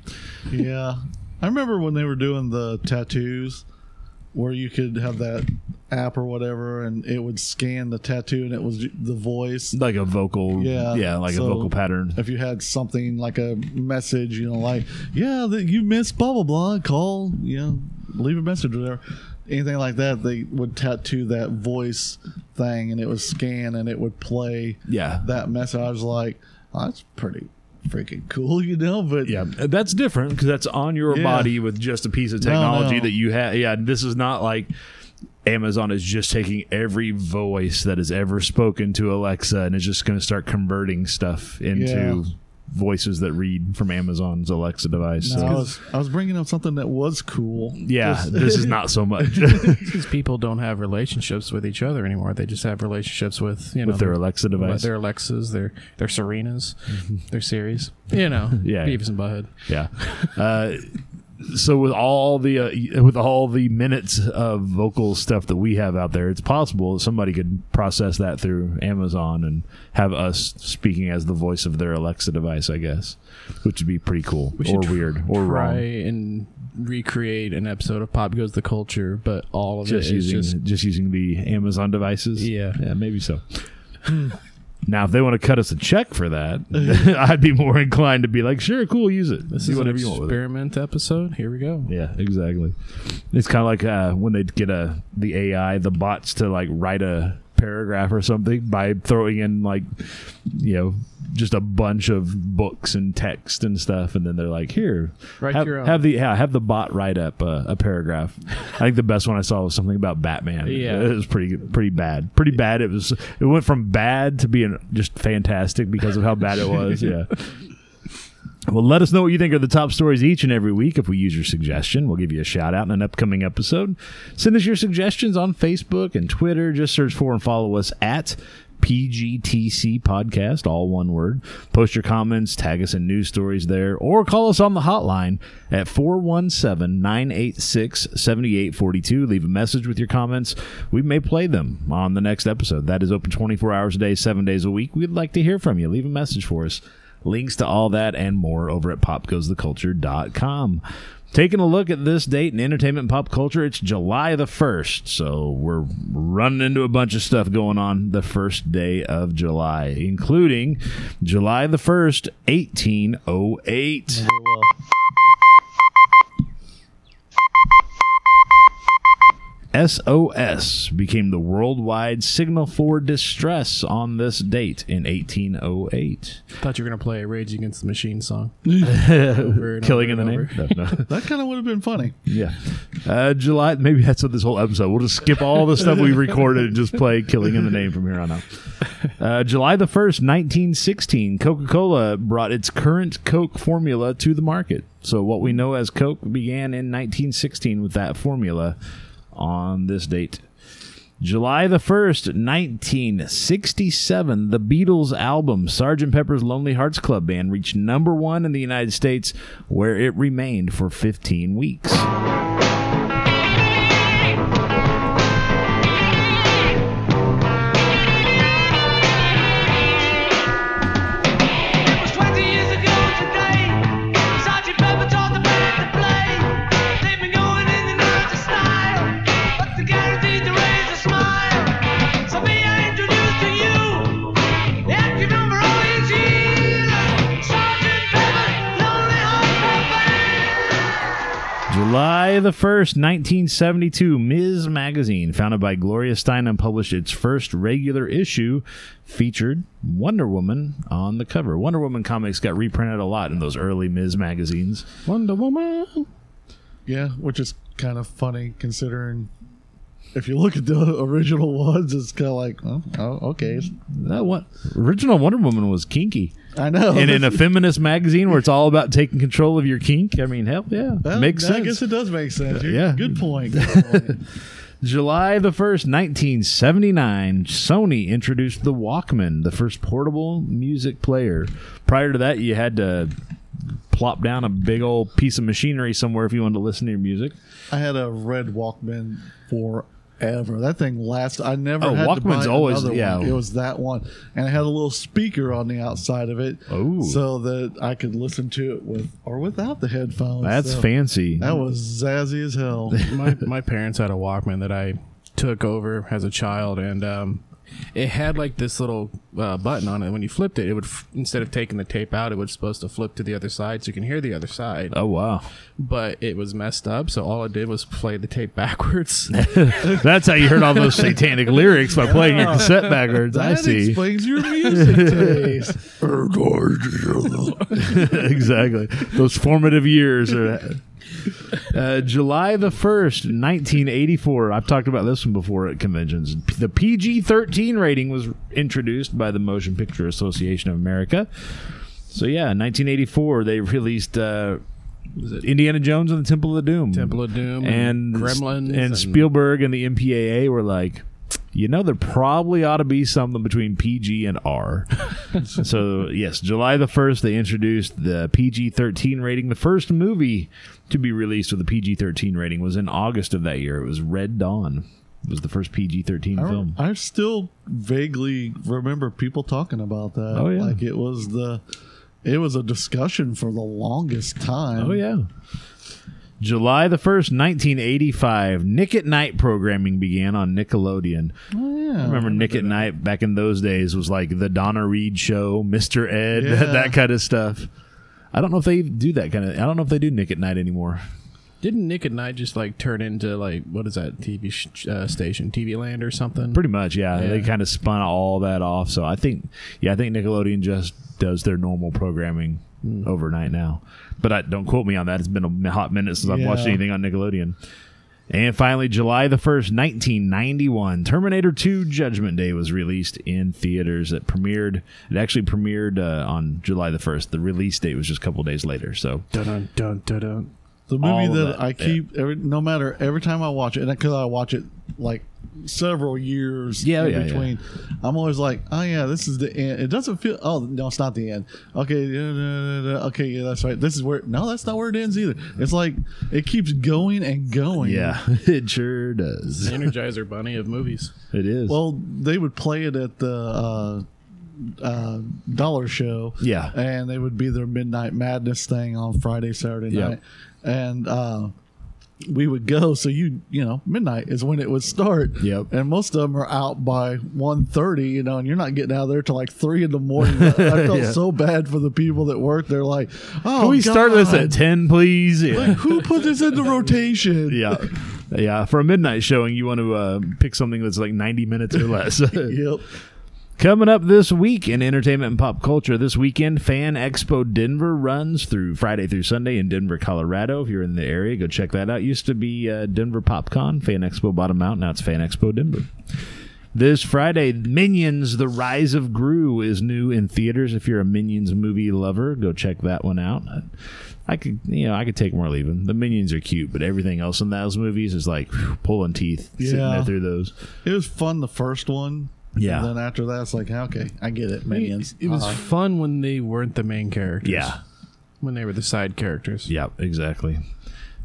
S3: Yeah. I remember when they were doing the tattoos where you could have that app or whatever and it would scan the tattoo and it was the voice.
S1: Like a vocal,
S3: Yeah,
S1: yeah, like
S3: so-
S1: a vocal pattern.
S3: If you had something like a message, you know, like, yeah, that you missed blah, blah, blah, call, you know, leave a message or whatever. Anything like that, they would tattoo that voice thing and it would scan and it would play
S1: Yeah,
S3: that message. I was like, oh, that's pretty freaking cool, you know? But
S1: Yeah, that's different because that's on your
S3: Yeah.
S1: body with just a piece of technology
S3: no.
S1: that you have. Yeah, this is not like Amazon is just taking every voice that has ever spoken to Alexa and is just going to start converting stuff into voices that read from Amazon's Alexa device.
S3: No,
S1: So-
S3: I was I was bringing up something that was cool.
S1: yeah, this is not so much *laughs*
S2: These people don't have relationships with each other anymore. They just have relationships with you know
S1: with their Alexa device.
S2: their Alexas, their their Serenas, their Siris. You know, *laughs*
S1: Yeah.
S2: Beavis and Butthead.
S1: Yeah. Uh, so with all the uh, with all the minutes of vocal stuff that we have out there, it's possible that somebody could process that through Amazon and have us speaking as the voice of their Alexa device. I guess, which would be pretty cool
S2: We
S1: or weird or
S2: Try
S1: wrong.
S2: and recreate an episode of Pop Goes the Culture, but all of
S1: Just
S2: it is
S1: using
S2: just
S1: just using the Amazon devices.
S2: Yeah.
S1: yeah, maybe so. *laughs* Now, if they want to cut us a check for that, *laughs* I'd be more inclined to be like, "Sure, cool, use it.
S2: this
S1: Do
S2: is an
S1: whatever you want
S2: experiment episode. Here we go.
S1: Yeah, exactly. It's kind of like uh, when they get a the AI, the bots to like write a paragraph or something by throwing in like you know just a bunch of books and text and stuff, and then they're like, "Here,
S2: Write
S1: have,
S2: your own."
S1: have the yeah, have the bot write up a, a paragraph." I think the best one I saw was something about Batman. *laughs*
S2: Yeah.
S1: it was pretty pretty bad, pretty bad. It was it went from bad to being just fantastic because of how bad it was. Yeah. *laughs* Well, let us know what you think are the top stories each and every week. If we use your suggestion, we'll give you a shout out in an upcoming episode. Send us your suggestions on Facebook and Twitter. Just search for and follow us at PGTC Podcast, all one word. Post your comments, tag us in news stories there, or call us on the hotline at 417 986 7842. Leave a message with your comments. We may play them on the next episode. That is open 24 hours a day, seven days a week. We'd like to hear from you. Leave a message for us. Links to all that and more over at popgoestheculture.com. Taking a look at this date in entertainment and pop culture, it's July the 1st. So we're running into a bunch of stuff going on the first day of July, including July the 1st, 1808. SOS became the worldwide signal for distress on this date in 1808.
S2: I Thought you were gonna play a Rage Against the Machine song. *laughs* *laughs*
S1: Killing in the
S2: and
S1: name? No, no. *laughs*
S3: That kind of would have been funny.
S1: Yeah. Uh, July, maybe that's what this whole episode. We'll just skip all the stuff we recorded and just play Killing in the Name from here on out. Uh, July the 1st, 1916, Coca Cola brought its current Coke formula to the market. So, what we know as Coke began in 1916 with that formula on this date. July the 1st, 1967, the Beatles album Sgt. Pepper's Lonely Hearts Club Band reached number one in the United States, where it remained for 15 weeks. July the 1st, 1972, Ms. Magazine, founded by Gloria Steinem, published its first regular issue, featured Wonder Woman on the cover. Wonder Woman comics got reprinted a lot in those early Ms. magazines.
S2: Wonder Woman.
S3: Yeah, which is kind of funny considering if you look at the original *laughs* ones, it's kind of like, oh, oh okay.
S1: That one, original Wonder Woman was kinky.
S3: I know.
S1: And in a *laughs* feminist magazine where it's all about taking control of your kink, I mean, hell yeah.
S3: Well,
S1: makes sense.
S3: I guess it does make sense. You're-
S1: Yeah.
S3: Good point. *laughs* Good point.
S1: July the 1st, 1979, Sony introduced the Walkman, the first portable music player. Prior to that, you had to plop down a big old piece of machinery somewhere if you wanted to listen to your music.
S3: I had a red Walkman forever. That thing lasted. I never
S1: Oh,
S3: had to
S1: Walkman's
S3: buy
S1: always-
S3: another
S1: yeah.
S3: one. It was that one, and it had a little speaker on the outside of it,
S1: Oh.
S3: so that I could listen to it with or without the headphones.
S1: That's
S3: So
S1: fancy.
S3: That was zazzy as hell. *laughs*
S2: my my parents had a Walkman that I took over as a child, and um, it had like this little uh, button on it. When you flipped it, it would f- instead of taking the tape out, it was supposed to flip to the other side so you can hear the other side.
S1: oh, wow.
S2: But it was messed up, so all it did was play the tape backwards. *laughs*
S1: That's how you heard all those satanic lyrics by playing your cassette backwards. I
S3: That
S1: see.
S3: explains your music taste. *laughs* *laughs*
S1: exactly. Those formative years are. Uh, July the 1st, 1984. I've talked about this one before at conventions. The PG 13 rating was introduced by the Motion Picture Association of America. So yeah, 1984 they released uh, Indiana Jones and the Temple of Doom.
S2: Temple of Doom
S1: and
S2: Gremlins
S1: and, Spielberg and the MPAA were like, you know, there probably ought to be something between PG and R. *laughs* so yes, July the first they introduced the PG thirteen rating. The first movie to be released with a PG thirteen rating was in August of that year. It was Red Dawn. It was the first PG thirteen film.
S3: I still vaguely remember people talking about that.
S1: Oh, yeah.
S3: like it was the it was a discussion for the longest time.
S1: Oh yeah. July the first, nineteen eighty-five. Nick at Night programming began on Nickelodeon.
S3: Oh, yeah.
S1: I remember Nick at Night back in those days was like the Donna Reed show, Mr. Ed, *laughs*
S3: Yeah.
S1: that kind of stuff. I don't know if they do that kind of. I don't know if they do Nick at Night anymore.
S2: Didn't Nick at Night just like turn into like what is that TV sh- uh, station, TV Land or something?
S1: Pretty much, yeah. They kind of spun all that off. So I think, yeah, I think Nickelodeon just does their normal programming
S3: Hmm.
S1: overnight now. But I, don't quote me on that. It's been a hot minute since I've watched anything on Nickelodeon. And finally, July the 1st, 1991, Terminator 2 Judgment Day was released in theaters. It premiered, it actually premiered uh, on July the 1st. The release date was just a couple days later. So,
S2: Dun dun dun dun.
S3: The movie that,
S1: that,
S3: I
S1: yeah.
S3: keep every no matter every time I watch it, and because I watch it like several years
S1: Yeah,
S3: in
S1: yeah, yeah.
S3: between, I'm always like, oh yeah, this is the end. It doesn't feel. Oh no, it's not the end. Okay, da, da, da, da. okay, yeah, that's right. This is where. No, that's not where it ends either. It's like it keeps going and going.
S1: yeah, *laughs* it sure does.
S2: The Energizer Bunny of movies.
S1: It is.
S3: Well, they would play it at the uh, uh, dollar show.
S1: Yeah.
S3: and they would be their midnight madness thing on Friday, Saturday
S1: Yep.
S3: night, and uh, we would go. So you you know midnight is when it would start.
S1: Yep.
S3: and most of them are out by 1.30, You know, and you're not getting out of there till like three in the morning. I *laughs* felt
S1: Yeah.
S3: so bad for the people that work. They're like, oh,
S1: Can we start this at 10, please? Yeah.
S3: Like, who put this into *laughs* rotation?
S1: yeah. Yeah. For a midnight showing, you want to uh, pick something that's like 90 minutes or less. *laughs*
S3: Yep.
S1: Coming up this week in entertainment and pop culture, this weekend, Fan Expo Denver runs through Friday through Sunday in Denver, Colorado. If you're in the area, go check that out. Used to be uh, Denver PopCon. Fan Expo bottom out. Now it's Fan Expo Denver. This Friday, Minions: The Rise of Gru is new in theaters. If you're a Minions movie lover, go check that one out. I could, you know, I could take leave them. The Minions are cute, but everything else in those movies is like whew, pulling teeth sitting
S3: Yeah.
S1: there through those.
S3: It was fun the first one.
S1: Yeah.
S3: And then after that, it's like, okay, I get it. Minions.
S2: It was
S3: Uh-huh.
S2: fun when they weren't the main characters.
S1: Yeah.
S2: When they were the side characters.
S1: Yep, exactly.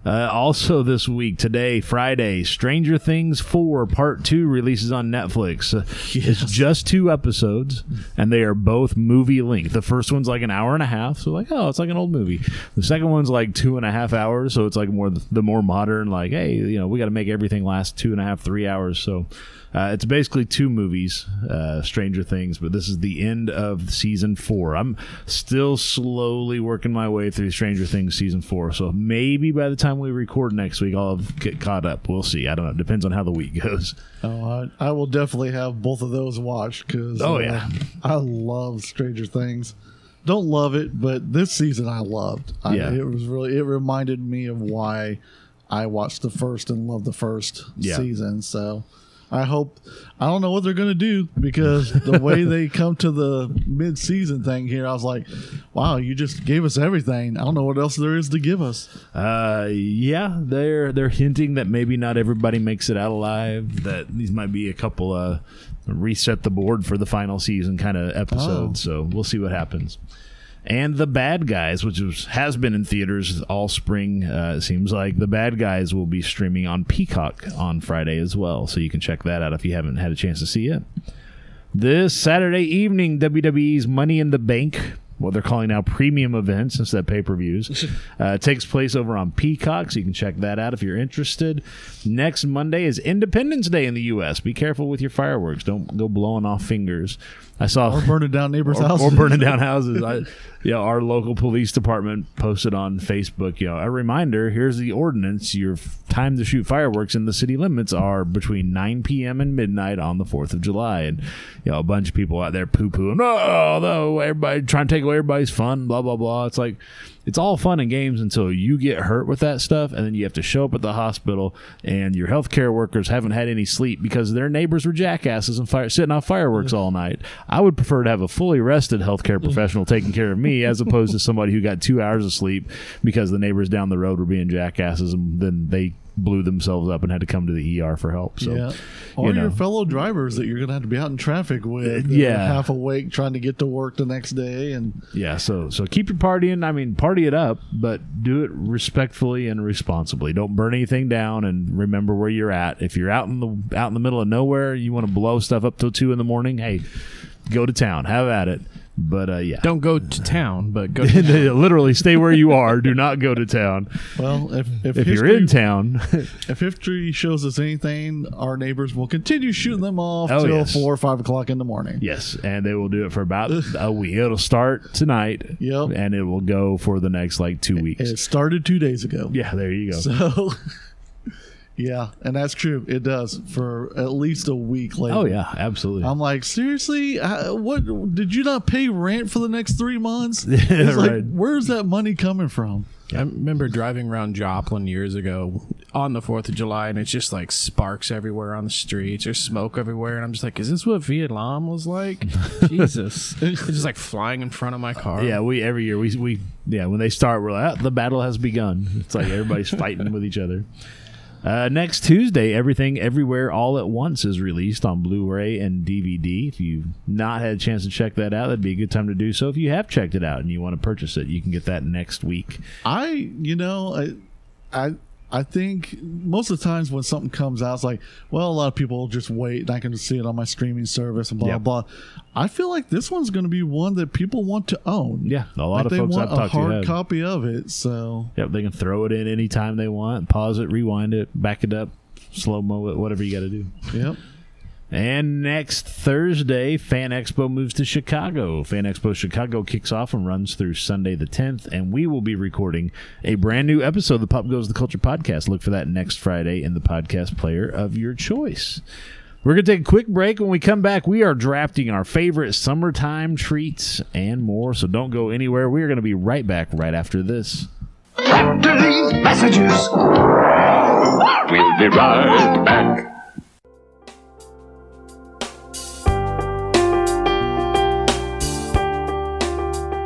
S1: Uh, also, this week, today, Friday, Stranger Things 4 Part 2 releases on Netflix. Uh, It's just two episodes, and they are both movie length. The first one's like an hour and a half, so like, oh, it's like an old movie. The second one's like two and a half hours, so it's like more the more modern, like, hey, you know, we got to make everything last two and a half, three hours. So uh, it's basically two movies, uh, Stranger Things, but this is the end of season four. I'm still slowly working my way through Stranger Things season four, so maybe by the time we record next week, I'll get caught up. We'll see. I don't know. Depends on how the week *laughs* goes.
S3: Oh, I, I will definitely have both of those watched because
S1: Oh, yeah.
S3: I love Stranger Things. Don't love it, but this season I loved. I,
S1: Yeah.
S3: it was really it reminded me of why I watched the first and loved the first
S1: Yeah.
S3: season. So I hope I don't know what they're gonna do because the way *laughs* they come to the mid season thing here, I was like, wow, you just gave us everything. I don't know what else there is to give us.
S1: Uh, yeah, they're they're hinting that maybe not everybody makes it out alive. That these might be a couple uh reset the board for the final season kind of episodes. So we'll see what happens. And the bad guys, which was, has been in theaters all spring, uh, it seems like the bad guys will be streaming on Peacock on Friday as well. So you can check that out if you haven't had a chance to see it. This Saturday evening, WWE's Money in the Bank, what they're calling now premium events instead of pay per views, *laughs* uh, takes place over on Peacock, so you can check that out if you're interested. Next Monday is Independence Day in the U.S. Be careful with your fireworks; don't go blowing off fingers. I saw
S3: Or burning down neighbors'
S1: or,
S3: houses.
S1: or burning down houses. I, yeah, our local police department posted on Facebook. You know, a reminder: here's the ordinance. Your time to shoot fireworks in the city limits are between 9 p.m. and midnight on the 4th of July. And you know, a bunch of people out there poo pooing. Oh, no! Everybody trying to take away everybody's fun, blah blah blah. It's like it's all fun and games until you get hurt with that stuff, and then you have to show up at the hospital, and your healthcare workers haven't had any sleep because their neighbors were jackasses and fire, sitting on fireworks all night. I would prefer to have a fully rested healthcare mm-hmm. professional taking care of me as opposed to somebody who got two hours of sleep because the neighbors down the road were being jackasses, and then they blew themselves up and had to come to the ER for help. So,
S3: yeah. Or
S1: you know.
S3: your fellow drivers that you're going to have to be out in traffic with.
S1: Yeah.
S3: half awake trying to get to work the next day. And
S1: Yeah, so so keep your partying. I mean, party it up, but do it respectfully and responsibly. Don't burn anything down, and remember where you're at. If you're out in the out in the middle of nowhere, you want to blow stuff up till two in the morning. Hey, go to town, have at it. But uh, yeah,
S2: Don't go to town, but go. *laughs* To
S1: literally stay where you are. Do not go to town.
S3: well, if if,
S1: If you're in town, *laughs*
S3: if history shows us anything, our neighbors will continue shooting them off
S1: Oh,
S3: till
S1: yes.
S3: four or five o'clock in the morning.
S1: yes, and they will do it for about a week. It'll start tonight,
S3: Yep.
S1: and it will go for the next like two weeks.
S3: It started two days ago.
S1: yeah, there you go.
S3: So, *laughs* yeah, and that's true. It does for at least a week later.
S1: oh yeah, absolutely.
S3: I'm like, seriously, Uh, what did you not pay rent for the next three months? *laughs* It's like, where's that money coming from?
S2: I remember driving around Joplin years ago on the Fourth of July, and it's just like sparks everywhere on the streets. There's smoke everywhere, and I'm just like, "Is this what Vietnam was like?" *laughs* Jesus, it's just like flying in front of my car.
S1: Yeah, we every year we we yeah when they start we're like ah, the battle has begun. It's like everybody's *laughs* fighting with each other. Uh, next Tuesday, everything everywhere all at once is released on Blu-ray and DVD. If you've not had a chance to check that out, that'd be a good time to do so. If you have checked it out and you want to purchase it, you can get that next week.
S3: I, you know, I, I, I think most of the times when something comes out, it's like, well, a lot of people just wait and I can just see it on my streaming service and blah
S1: Yep.
S3: blah. I feel like this one's going to be one that people want to own.
S1: Yeah, a lot
S3: like
S1: of
S3: they
S1: folks
S3: want
S1: I've
S3: a hard
S1: have.
S3: copy of it. So
S1: Yep, they can throw it in anytime they want, pause it, rewind it, back it up, slow mo it, whatever you got to do.
S3: yep.
S1: And next Thursday, Fan Expo moves to Chicago. Fan Expo Chicago kicks off and runs through Sunday the 10th, and we will be recording a brand new episode of the Pop Goes the Culture podcast. Look for that next Friday in the podcast player of your choice. We're going to take a quick break. When we come back, we are drafting our favorite summertime treats and more, so don't go anywhere. We are going to be right back right after this.
S4: After these messages, we'll be right back.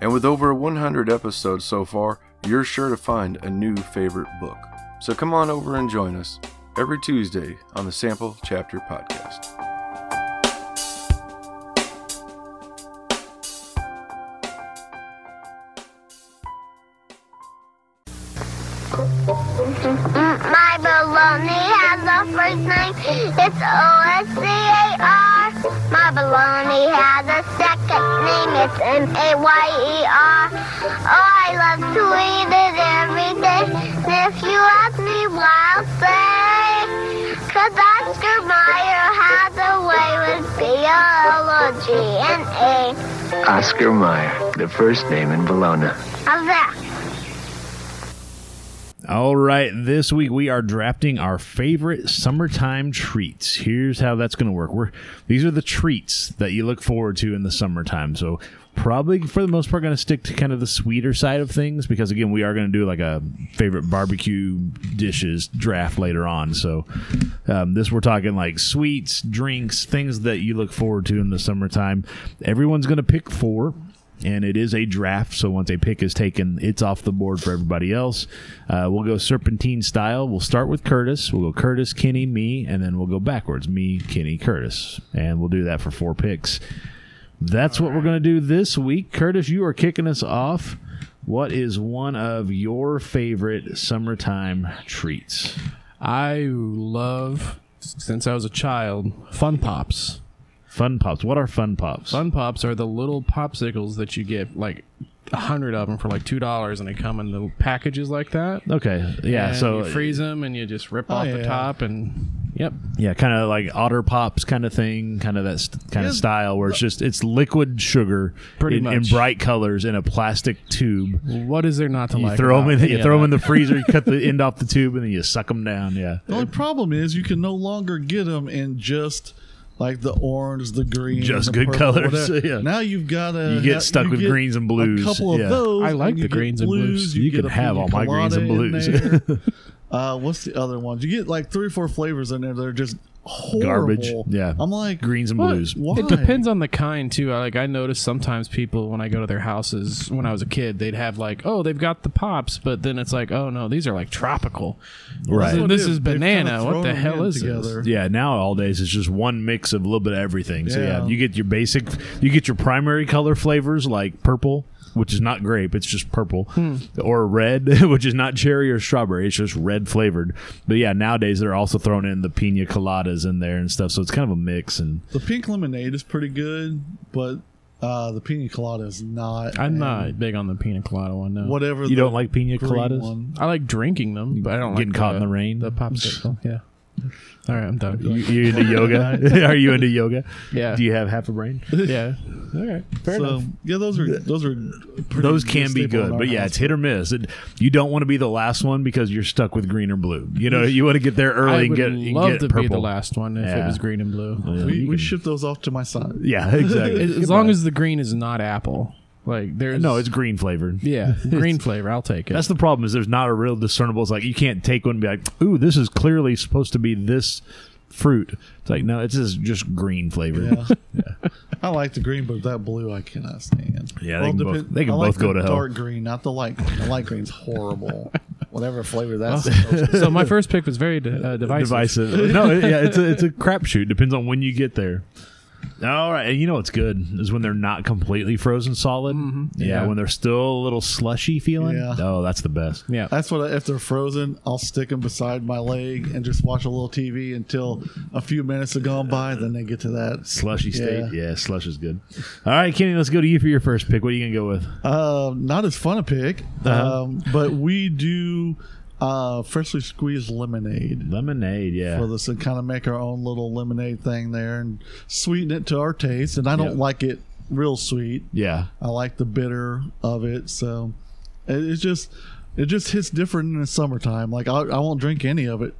S5: And with over 100 episodes so far, you're sure to find a new favorite book. So come on over and join us every Tuesday on the Sample Chapter Podcast.
S6: My baloney has a first name. It's O-S-C-A-R. My baloney has a name. is M-A-Y-E-R. Oh, I love to eat it every day. And if you ask me why, I'll say, cause Oscar Mayer has a way with B-O-L-O-G-N-A.
S7: Oscar Mayer, the first name in Bologna.
S6: How's that?
S1: All right, this week we are drafting our favorite summertime treats. Here's how that's going to work. We're these are the treats that you look forward to in the summertime. So probably for the most part going to stick to kind of the sweeter side of things because again we are going to do like a favorite barbecue dishes draft later on. So um, this we're talking like sweets, drinks, things that you look forward to in the summertime. Everyone's going to pick four and it is a draft. So once a pick is taken, it's off the board for everybody else. Uh, we'll go serpentine style. We'll start with Curtis. We'll go Curtis, Kenny, me, and then we'll go backwards: me, Kenny, Curtis, and we'll do that for four picks. That's what we're going to do this week. Curtis, you are kicking us off. What is one of your favorite summertime treats?
S2: I love since I was a child, Fun Pops.
S1: Fun pops. What are fun pops?
S2: Fun Pops are the little popsicles that you get like a hundred of them for like two dollars, and they come in little packages like that.
S1: Okay. Yeah.
S2: And
S1: so
S2: you freeze them and you just rip oh, off the top and yep.
S1: yeah, kind of like otter pops kind of thing, kind of that st- kind
S3: Yeah,
S1: of style where it's just it's liquid sugar
S2: Pretty
S1: in, in bright colors in a plastic tube.
S2: What is there not to
S1: You
S2: like?
S1: throw them in.
S2: any
S1: You throw them in the freezer. You cut the *laughs* end off the tube, and then you suck them down. Yeah.
S3: The only problem is you can no longer get them in just like the orange, the green,
S1: Just
S3: the
S1: good
S3: purple,
S1: colors,
S3: whatever. *laughs*
S1: yeah.
S3: Now you've got to.
S1: You get stuck with greens and blues,
S3: A couple of
S1: yeah.
S3: those.
S2: I like the
S3: get
S2: greens and blues.
S3: You,
S1: You can have all my greens and blues. *laughs*
S3: uh, what's the other ones? You get like three or four flavors in there. They're just horrible.
S1: Garbage. Yeah.
S3: I'm like
S1: Greens and
S2: Well,
S1: blues.
S3: Why?
S2: It depends on the kind too. I, like I noticed sometimes people when I go to their houses when I was a kid, they'd have like, oh, they've got the pops, but then it's like, oh no, these are like tropical.
S1: Right.
S2: So
S3: what
S2: this is
S3: They've
S2: banana.
S3: kinda
S2: What
S3: thrown
S2: the
S3: them
S2: hell
S3: in
S2: is
S3: together.
S2: this?
S1: Yeah, now all days it's just one mix of a little bit of everything. So yeah,
S3: Yeah.
S1: you get your basic, you get your primary color flavors like purple, which is not grape, it's just purple,
S3: Hmm.
S1: or red, *laughs* which is not cherry or strawberry, it's just red flavored. But yeah, nowadays they're also throwing in the pina coladas in there and stuff, so it's kind of a mix. And
S3: The pink lemonade is pretty good, but uh, the pina colada is not.
S2: I'm not big on the pina colada one. No,
S3: Whatever.
S1: you
S3: the
S1: don't like pina
S3: green
S1: coladas?
S3: one.
S2: I like drinking them, but I don't
S1: Getting
S2: like
S1: caught in the rain?
S2: The popsicle. Yeah. All right, I'm done.
S1: You, you into yoga? *laughs* *laughs* Are you into yoga?
S2: Yeah.
S1: Do you have half a brain?
S2: yeah. *laughs* All right. Fair
S3: so
S2: enough.
S3: yeah, those are those are pretty
S1: Those can be good, but yeah,
S3: house.
S1: it's hit or miss. It, you don't want to be the last one because you're stuck with green or blue. You know, you want to get there early
S2: I
S1: and get, and
S2: love
S1: get
S2: to
S1: purple.
S2: be the last one if it was green and blue.
S1: Yeah,
S3: we,
S1: you
S3: we
S1: can-
S3: ship those off to my son.
S1: Yeah, exactly.
S2: As long as the green is not apple, like there's
S1: no, it's green flavored. *laughs*
S2: yeah green flavor. I'll take it.
S1: That's the problem. Is there's not a real discernible. It's like you can't take one and be like, "Ooh, this is clearly supposed to be this fruit." It's like no, it's just just green flavored. *laughs*
S3: Yeah. I like the green, but that blue I cannot stand.
S1: Yeah, they can both- they can
S3: I like
S1: both go to hell.
S3: Dark green, not the light green. The light green's horrible. *laughs* Whatever flavor that's supposed
S2: so my first pick was very uh, divisive.
S1: Divisive. no, it- yeah, it's a it's a crapshoot. Depends on when you get there. All right, and you know what's good is when they're not completely frozen solid. Yeah,
S2: Yeah.
S1: when they're still a little slushy feeling.
S3: Yeah.
S1: Oh, that's the best.
S2: Yeah.
S3: That's what I, if they're frozen, I'll stick them beside my leg and just watch a little TV until a few minutes have gone by. Then they get to that.
S1: Slushy state.
S3: Yeah.
S1: Yeah, slush is good. All right, Kenny, let's go to you for your first pick. What are you gonna go with?
S3: Uh, not as fun a pick,
S1: Uh-huh.
S3: um, but we do uh, freshly squeezed lemonade.
S1: Lemonade. Yeah.
S3: for this and kind of make our own little lemonade thing there and sweeten it to our taste. And I don't
S1: Yep.
S3: like it real sweet.
S1: yeah.
S3: I like the bitter of it. So it, it's just it just hits different in the summertime. Like I, I won't drink any of it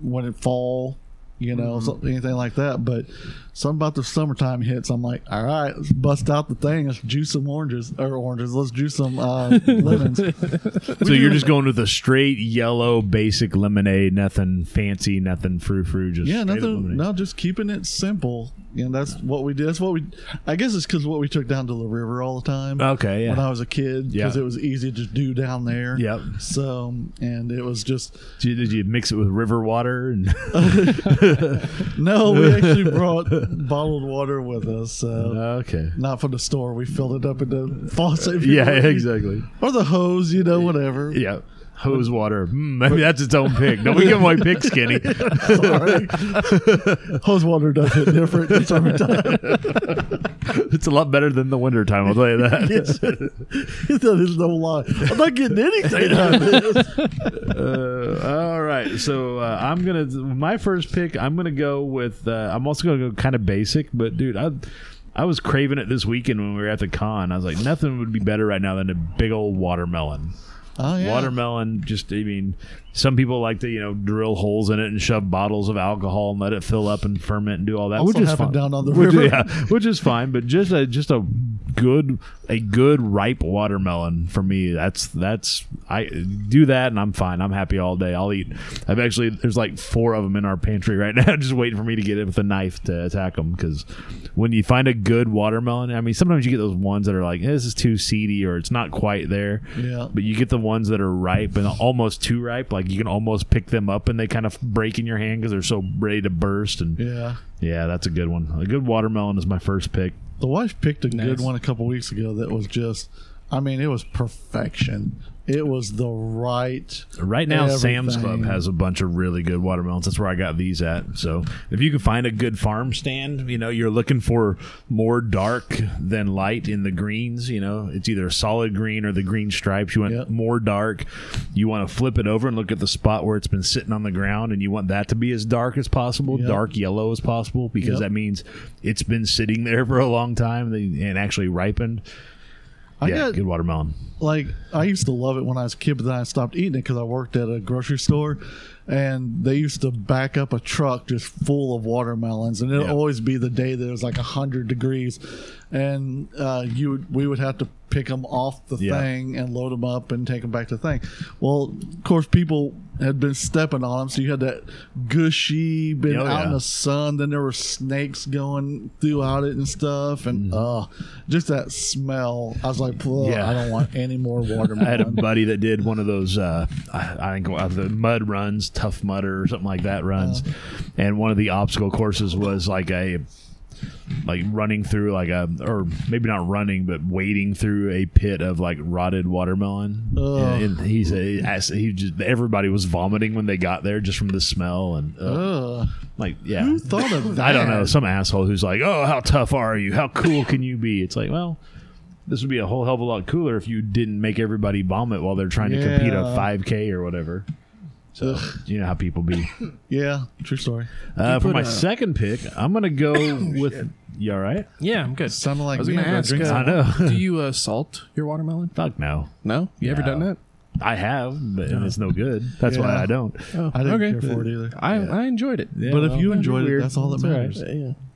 S3: when it fall, you know,
S1: Mm-hmm.
S3: so, anything like that. But something about the summertime hits. I'm like, all right, let's bust out the thing. Let's juice some oranges or oranges. Let's juice some uh, *laughs* lemons.
S1: So you're just going with a straight yellow basic lemonade, nothing fancy, nothing frou frou, just
S3: Yeah, nothing. No, just keeping it simple. And that's what we did. That's what we. I guess it's because what we took down to the river all the time.
S1: Okay,
S3: When. I was a kid, because
S1: Yeah.
S3: it was easy to do down there.
S1: Yep.
S3: So, and it was just
S1: Did you, did you mix it with river water and *laughs* *laughs* *laughs*
S3: no. We actually brought bottled water with us. So
S1: okay?
S3: not from the store. We filled it up in the faucet.
S1: Yeah, exactly.
S3: Or the hose, you know, whatever.
S1: Yeah, hose water. Mm, maybe that's its own pick. Don't be giving away picks, skinny? *laughs*
S3: Sorry. hose water does it different in summertime. *laughs*
S1: it's a lot better than the winter time. I'll tell you that. *laughs*
S3: that is no lie. I'm not getting anything out of this.
S1: Uh, all right, so uh, I'm gonna my first pick. I'm gonna go with. Uh, I'm also gonna go kind of basic, but dude, I I was craving it this weekend when we were at the con. I was like, nothing would be better right now than a big old watermelon.
S3: Oh yeah.
S1: Watermelon, just I mean, some people like to you know drill holes in it and shove bottles of alcohol and let it fill up and ferment and do all that, which is fine.
S3: down on the
S1: Which-
S3: river.
S1: yeah, which is fine. But just a just a good a good ripe watermelon for me. That's that's I do that and I'm fine. I'm happy all day. I'll eat. I've actually there's like four of them in our pantry right *laughs* now, just waiting for me to get it with a knife to attack them. Because when you find a good watermelon, I mean, sometimes you get those ones that are like eh, this is too seedy or it's not quite there.
S3: Yeah.
S1: But you get the ones that are ripe and almost too ripe. Like you can almost pick them up and they kind of break in your hand because they're so ready to burst. And yeah.
S3: Yeah.
S1: that's a good one. A good watermelon is my first pick.
S3: The wife picked a good one a couple weeks ago that was just, I mean, it was perfection. It was the right.
S1: Right now, Sam's Club has a bunch of really good watermelons. That's where I got these at. So if you can find a good farm stand, you know, you're looking for more dark than light in the greens. You know, it's either a solid green or the green stripes. You want
S3: Yep.
S1: more dark. You want to flip it over and look at the spot where it's been sitting on the ground, and you want that to be as dark as possible,
S3: Yep.
S1: dark yellow as possible, because
S3: Yep.
S1: that means it's been sitting there for a long time and actually ripened.
S3: I
S1: yeah,
S3: got
S1: good watermelon.
S3: like I used to love it when I was a kid, but then I stopped eating it because I worked at a grocery store, and they used to back up a truck just full of watermelons, and it'd
S1: Yeah.
S3: always be the day that it was like hundred degrees, and uh, you would, we would have to pick them off the
S1: Yeah.
S3: thing and load them up and take them back to the thing. Well, of course, people had been stepping on them, so you had that gushy, been
S1: Oh,
S3: out in the sun. Then there were snakes going throughout it and stuff, and uh, just that smell. I was like.
S1: Yeah.
S3: I don't want any more watermelon. *laughs*
S1: I had a buddy that did one of those, uh, I, I think uh, the mud runs, tough mudder or something like that runs, and one of the obstacle courses was like a, like running through like a, or maybe not running, but wading through a pit of like rotted watermelon.
S3: Ugh.
S1: And he said he just everybody was vomiting when they got there just from the smell and uh, like yeah.
S3: Who thought of that? *laughs*
S1: I don't know. Some asshole who's like, "Oh, how tough are you? How cool can you be?" It's like, well, this would be a whole hell of a lot cooler if you didn't make everybody vomit while they're trying to compete a 5K or whatever. So you know how people be. *coughs*
S3: Yeah, true story.
S1: Uh, for my
S2: a-
S1: second pick, I'm gonna go *coughs* with. You all right?
S2: Yeah, I'm good.
S3: Sounded like
S2: I was
S3: me
S2: going to
S3: after I
S2: ask.
S3: drink
S2: Uh,
S3: some.
S1: I know. *laughs*
S2: do you uh, salt your watermelon?
S1: Fuck no.
S2: No, you ever
S1: No.
S2: done that?
S1: I have, but and it's no good. That's why
S3: Yeah.
S1: I don't.
S2: Oh,
S3: I didn't
S2: okay.
S3: care for it either.
S2: I I enjoyed it.
S3: but if you
S1: well,
S3: enjoyed it,
S1: weird.
S3: that's all that
S1: It's all right.
S3: matters.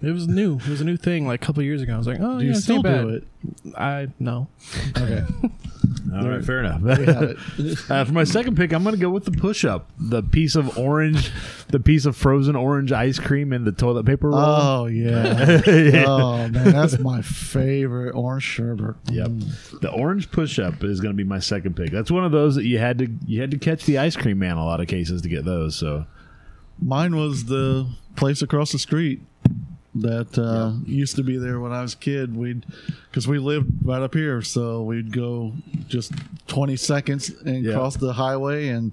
S2: Yeah, it was new. It was a new thing like a couple years ago. I was like, oh,
S3: Do
S2: yeah,
S3: you
S2: it's
S3: still
S2: not bad.
S3: do it?
S2: I no.
S3: Okay. *laughs*
S1: All right, fair enough.
S3: We have it. *laughs*
S1: Uh, for my second pick, I'm going to go with the push-up, the piece of orange, the piece of frozen orange ice cream in the toilet paper roll.
S3: Oh yeah. *laughs* Oh man, that's my favorite orange sherbet.
S1: Yep.
S3: Mm.
S1: The orange push-up is going to be my second pick. That's one of those that you had to you had to catch the ice cream man a lot of cases to get those. So
S3: Mine was the place across the street that uh, used to be there when I was a kid. We'd because we lived right up here, so we'd go just twenty seconds and
S1: Yeah.
S3: cross the highway, and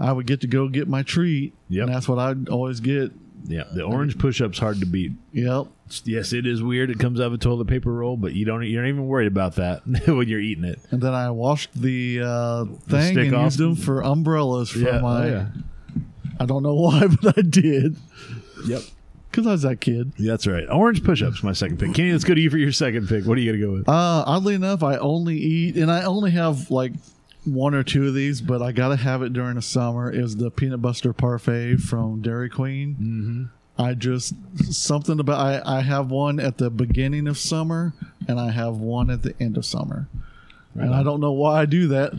S3: I would get to go get my treat.
S1: Yep.
S3: and that's what I'd always get.
S1: yeah, the orange push-up's hard to beat.
S3: Yep.
S1: Yes, it is weird. It comes out of a toilet paper roll, but you don't you're not even worried about that *laughs* when you're eating it.
S3: And then I washed the uh, thing
S1: stick
S3: and
S1: off?
S3: used them for umbrellas for
S1: Yeah, oh,
S3: my.
S1: yeah.
S3: I don't know *laughs* why, but I did
S1: Yep.
S3: Because I was that kid.
S1: Yeah, that's right. Orange push-ups my second pick. Kenny, let's go to you for your second pick. What are you going to go with?
S3: Uh, oddly enough, I only eat, and I only have like one or two of these, but I gotta have it during the summer. Is the peanut butter parfait from Dairy Queen? Mm-hmm. I just something about I, I have one at the beginning of summer, and I have one at the end of summer, and I don't know why I do that.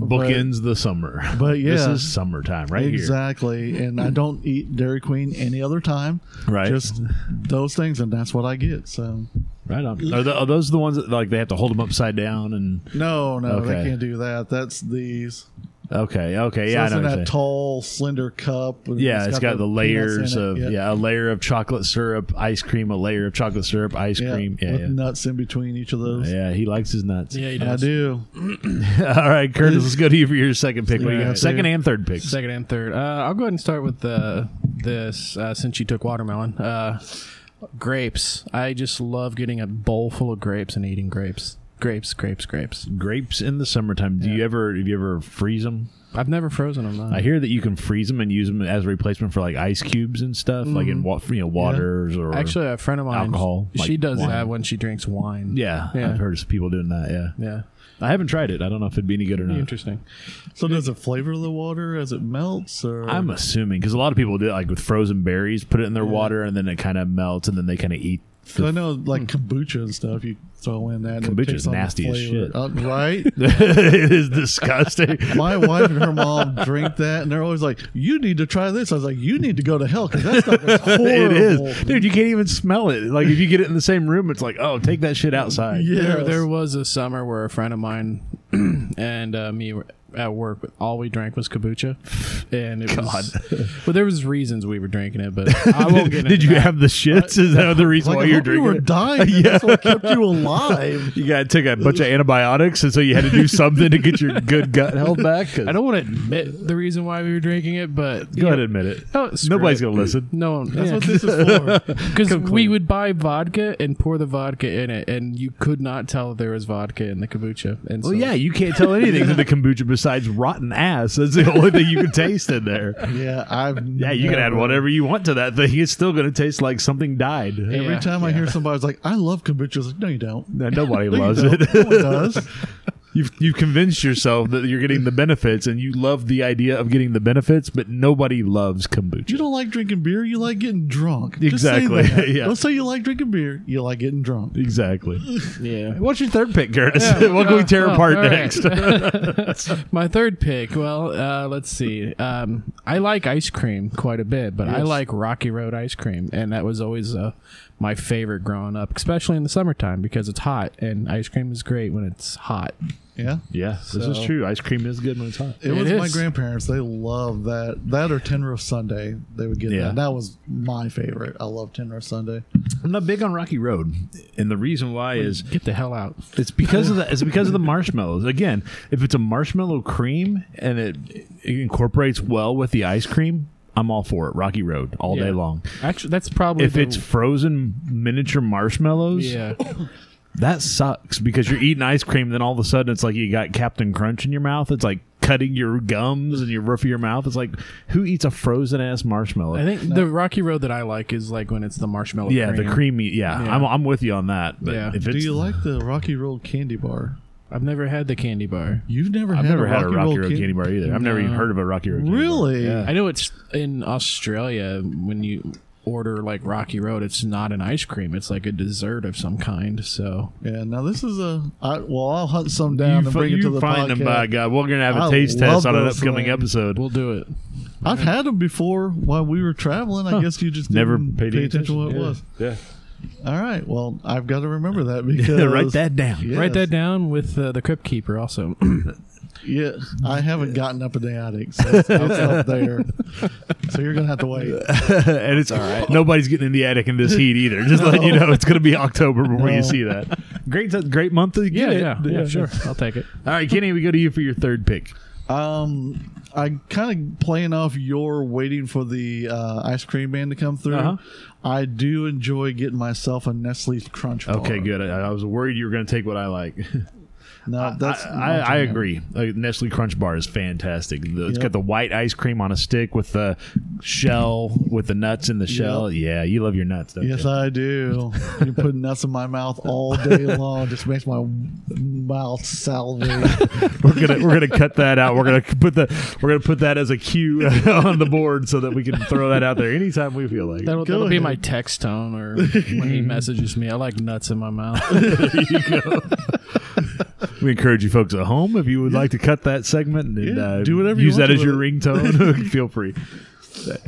S1: Bookends the summer.
S3: but *laughs*
S1: this
S3: yeah.
S1: is summertime right
S3: exactly, and I don't eat Dairy Queen any other time.
S1: Right.
S3: just those things, and that's what I get. So
S1: here. Right on. Are, the, are those the ones that like they have to hold them upside down and?
S3: no, no,
S1: Okay.
S3: they can't do that. That's these.
S1: Okay. Okay.
S3: So
S1: Yeah, I
S3: it's
S1: know.
S3: in
S1: what
S3: that tall, slender cup. and
S1: Yeah, it's got, the, layers of yeah. a layer of chocolate syrup, ice cream, a layer of chocolate syrup, ice
S3: Yeah,
S1: cream. Yeah,
S3: with
S1: yeah.
S3: nuts in between each of those.
S1: Yeah, he likes his nuts.
S2: Yeah, he
S3: I
S2: does.
S3: do. *clears throat* *laughs*
S1: All right, Curtis, let's go to you for your second pick. What do you
S3: Yeah,
S1: got? Second and third picks.
S2: Second and third. Uh, I'll go ahead and start with uh, this uh, since you took watermelon. Uh, grapes. I just love getting a bowl full of grapes and eating grapes. Grapes, grapes, grapes.
S1: Grapes in the summertime. Do you ever have you ever freeze them?
S2: I've never frozen them. No.
S1: I hear that you can freeze them and use them as a replacement for like ice cubes and stuff, like in mm-hmm. wa- you know waters or
S2: Actually, a friend of mine,
S1: Alcohol,
S2: she
S1: like
S2: does
S1: wine.
S2: that when she drinks wine.
S1: Yeah,
S2: Yeah.
S1: I've heard of people doing that. Yeah,
S2: Yeah.
S1: I haven't tried it. I don't know if it'd be any good or not.
S2: Interesting.
S3: So does it flavor the water as it melts, or
S1: I'm assuming because a lot of people do it like with frozen berries, put it in their water and then it kind of melts and then they kind of eat.
S3: Because I know like kombucha and stuff, you throw in that. and it
S1: Kombucha's
S3: takes on
S1: nasty as shit.
S3: Uh, right? *laughs*
S1: it is disgusting. *laughs*
S3: My wife and her mom drink that, and they're always like, "You need to try this." I was like, "You need to go to hell because that stuff is horrible." *laughs*
S1: it is, dude. You can't even smell it. Like if you get it in the same room, it's like, oh, take that shit outside.
S3: Yeah.
S2: There, there was a summer where a friend of mine *clears throat* and uh, me were at work, but all we drank was kombucha, *laughs* and it was. Well, there was reasons we were drinking it, but *laughs* I won't get.
S1: Did you
S2: that.
S1: have the shits? Uh, is that the reason
S3: Like,
S1: why
S3: I
S1: you're
S3: hope you were dying. and *laughs* That's what kept you alive.
S1: You got to take a bunch of antibiotics, and so you had to do something to get your good gut held back. 'Cause-
S2: I don't want to admit the reason why we were drinking it, but
S1: Go ahead and admit it.
S2: Oh,
S1: Nobody's
S2: it.
S1: gonna listen.
S2: No,
S3: That's what this is for.
S2: because we would buy vodka and pour the vodka in it, and you could not tell there was vodka in the kombucha. And
S1: Well,
S2: so,
S1: yeah, you can't tell anything in the kombucha besides rotten ass. That's the only thing you can taste in there. *laughs*
S3: Yeah, I've
S1: Yeah, you can add whatever you want to that thing. It's still going to taste like something died.
S3: Every
S2: Yeah,
S3: time I hear somebody's like, "I love kombucha," I was like, "No, you don't."
S1: No, Nobody *laughs*
S3: No,
S1: loves
S3: don't.
S1: it.
S3: No one does. *laughs*
S1: You've you've convinced yourself that you're getting the benefits, and you love the idea of getting the benefits, but nobody loves kombucha.
S3: You don't like drinking beer. You like getting drunk. Just say
S1: Exactly.
S3: that. *laughs*
S1: Yeah.
S3: Don't say you like drinking beer. You like getting drunk.
S1: exactly.
S2: yeah.
S1: What's your third pick, Curtis?
S2: Yeah, *laughs*
S1: what can we tear
S2: oh,
S1: apart
S2: all right.
S1: next? *laughs*
S2: My third pick. Well, uh, let's see. Um, I like ice cream quite a bit, but I like Rocky Road ice cream, and that was always uh, my favorite growing up, especially in the summertime because it's hot, and ice cream is great when it's hot.
S3: Yeah.
S1: yeah, this is true. Ice cream is good when it's hot.
S3: It,
S2: It
S3: was my
S2: is.
S3: grandparents. They loved that. That or Tin Roof Sundae. They would get
S1: Yeah.
S3: that. That was my favorite. I love Tin Roof Sundae.
S1: I'm not big on Rocky Road, and the reason why is
S2: Get the hell out.
S1: It's because of the it's because of the marshmallows. Again, if it's a marshmallow cream and it, it incorporates well with the ice cream, I'm all for it. Rocky Road all day long.
S2: Actually, that's probably
S1: If
S2: the-
S1: it's frozen miniature marshmallows,
S2: yeah.
S1: that sucks because you're eating ice cream, then all of a sudden it's like you got Captain Crunch in your mouth. It's like cutting your gums and your roof of your mouth. It's like who eats a frozen ass marshmallow?
S2: I think the Rocky Road that I like is like when it's the marshmallow.
S1: yeah,
S2: cream.
S1: the creamy. Yeah,
S2: Yeah.
S1: I'm, I'm with you on that. But
S2: Yeah.
S1: if
S3: Do
S1: it's,
S3: you like the Rocky Road candy bar?
S2: I've never had the candy bar.
S3: You've never
S1: I've
S3: had
S1: never
S3: a
S1: had
S3: Rocky
S1: a Rocky
S3: Road
S1: Road
S3: can-
S1: candy bar either. I've never even heard of a Rocky Road. candy bar.
S3: Really?
S1: Yeah.
S2: I know it's in Australia when you order like Rocky Road, it's not an ice cream; it's like a dessert of some kind. So
S3: Yeah. Now this is a. I, well, I'll hunt some down
S1: you
S3: and
S1: fi-
S3: bring it
S1: you
S3: to the
S1: find
S3: podcast.
S1: them by God. We're gonna have a
S3: I
S1: taste
S3: love
S1: test on an
S3: those
S1: upcoming
S3: things.
S1: episode.
S2: we'll do it.
S3: I've had them before while we were traveling. I guess you just
S1: Never
S3: didn't
S1: paid
S3: pay
S1: any
S3: attention to what it was.
S1: Yeah,
S3: All right. Well, I've got to remember that *laughs* because
S1: write that down.
S3: Yes.
S2: Write that down with uh, the Crypt Keeper also. *clears throat*
S3: Yeah, I haven't gotten up in the attic, so it's, it's up *laughs* there. So you're gonna have to wait. *laughs*
S1: and it's all right. Nobody's getting in the attic in this heat either. Just letting you know, it's gonna be October before you see that. Great, great month to
S2: yeah,
S1: get it.
S2: yeah, yeah, sure. I'll take it.
S1: All right, Kenny, we go to you for your third pick.
S3: Um, I kind of playing off your waiting for the uh, ice cream man to come through.
S1: Uh-huh.
S3: I do enjoy getting myself a Nestle Crunch bar.
S1: Okay, good. I, I was worried you were gonna take what I like. *laughs*
S3: No, that's
S1: I, I, I agree. Like, Nestle Crunch Bar is fantastic. The- It's
S3: Yep.
S1: got the white ice cream on a stick with the shell with the nuts in the shell. Yeah, you love your nuts, don't
S3: Yes,
S1: you?
S3: I do. *laughs* You put nuts in my mouth all day long. Just makes my mouth salivate. *laughs*
S1: we're gonna we're gonna cut that out. We're gonna put the we're gonna put that as a cue *laughs* on the board so that we can throw that out there anytime we feel like. it.
S2: That'll, that'll be my text tone or when he messages me. I like nuts in my mouth. *laughs*
S1: We encourage you folks at home if you would like to cut that segment and
S3: Yeah,
S1: uh,
S3: do whatever you
S1: use that as your
S3: with
S1: ringtone. *laughs* *laughs* feel free.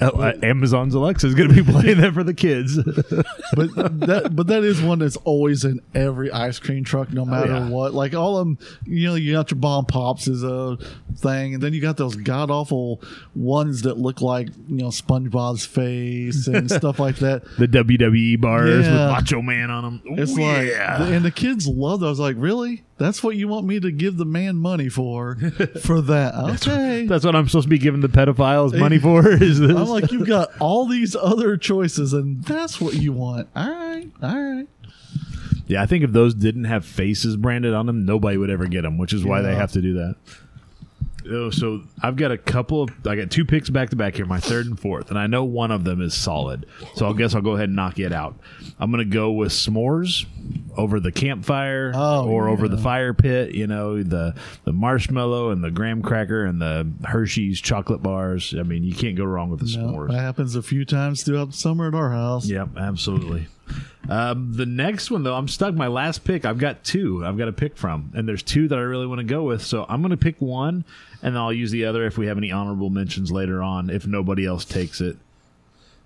S1: Uh, uh, Amazon's Alexa is going to be playing that for the kids.
S3: but that but that is one that's always in every ice cream truck, no matter
S1: yeah.
S3: what. Like all of them, you know, you got your bomb pops is a thing, and then you got those god awful ones that look like you know SpongeBob's face and stuff like that.
S1: the WWE bars with Macho Man on them.
S3: It's like, and the kids love those. I was like, really? That's what you want me to give the man money for? *laughs* For that? Okay.
S1: That's what I'm supposed to be giving the pedophiles money *laughs* for. Is this?
S3: I'm like, you've got all these other choices, and that's what you want. All right, all right.
S1: yeah, I think if those didn't have faces branded on them, nobody would ever get them, which is why they have to do that. Oh, so I've got a couple of I got two picks back to back here, my third and fourth, and I know one of them is solid. So I guess I'll go ahead and knock it out. I'm gonna go with s'mores over the campfire
S3: Oh,
S1: or over the fire pit. You know the the marshmallow and the graham cracker and the Hershey's chocolate bars. I mean, you can't go wrong with the
S3: No,
S1: s'mores.
S3: that happens a few times throughout the summer at our house.
S1: Yep, absolutely. Um, the next one, though, I'm stuck. My last pick, I've got two I've got to pick from, and there's two that I really want to go with. So I'm going to pick one, and I'll use the other if we have any honorable mentions later on, if nobody else takes it.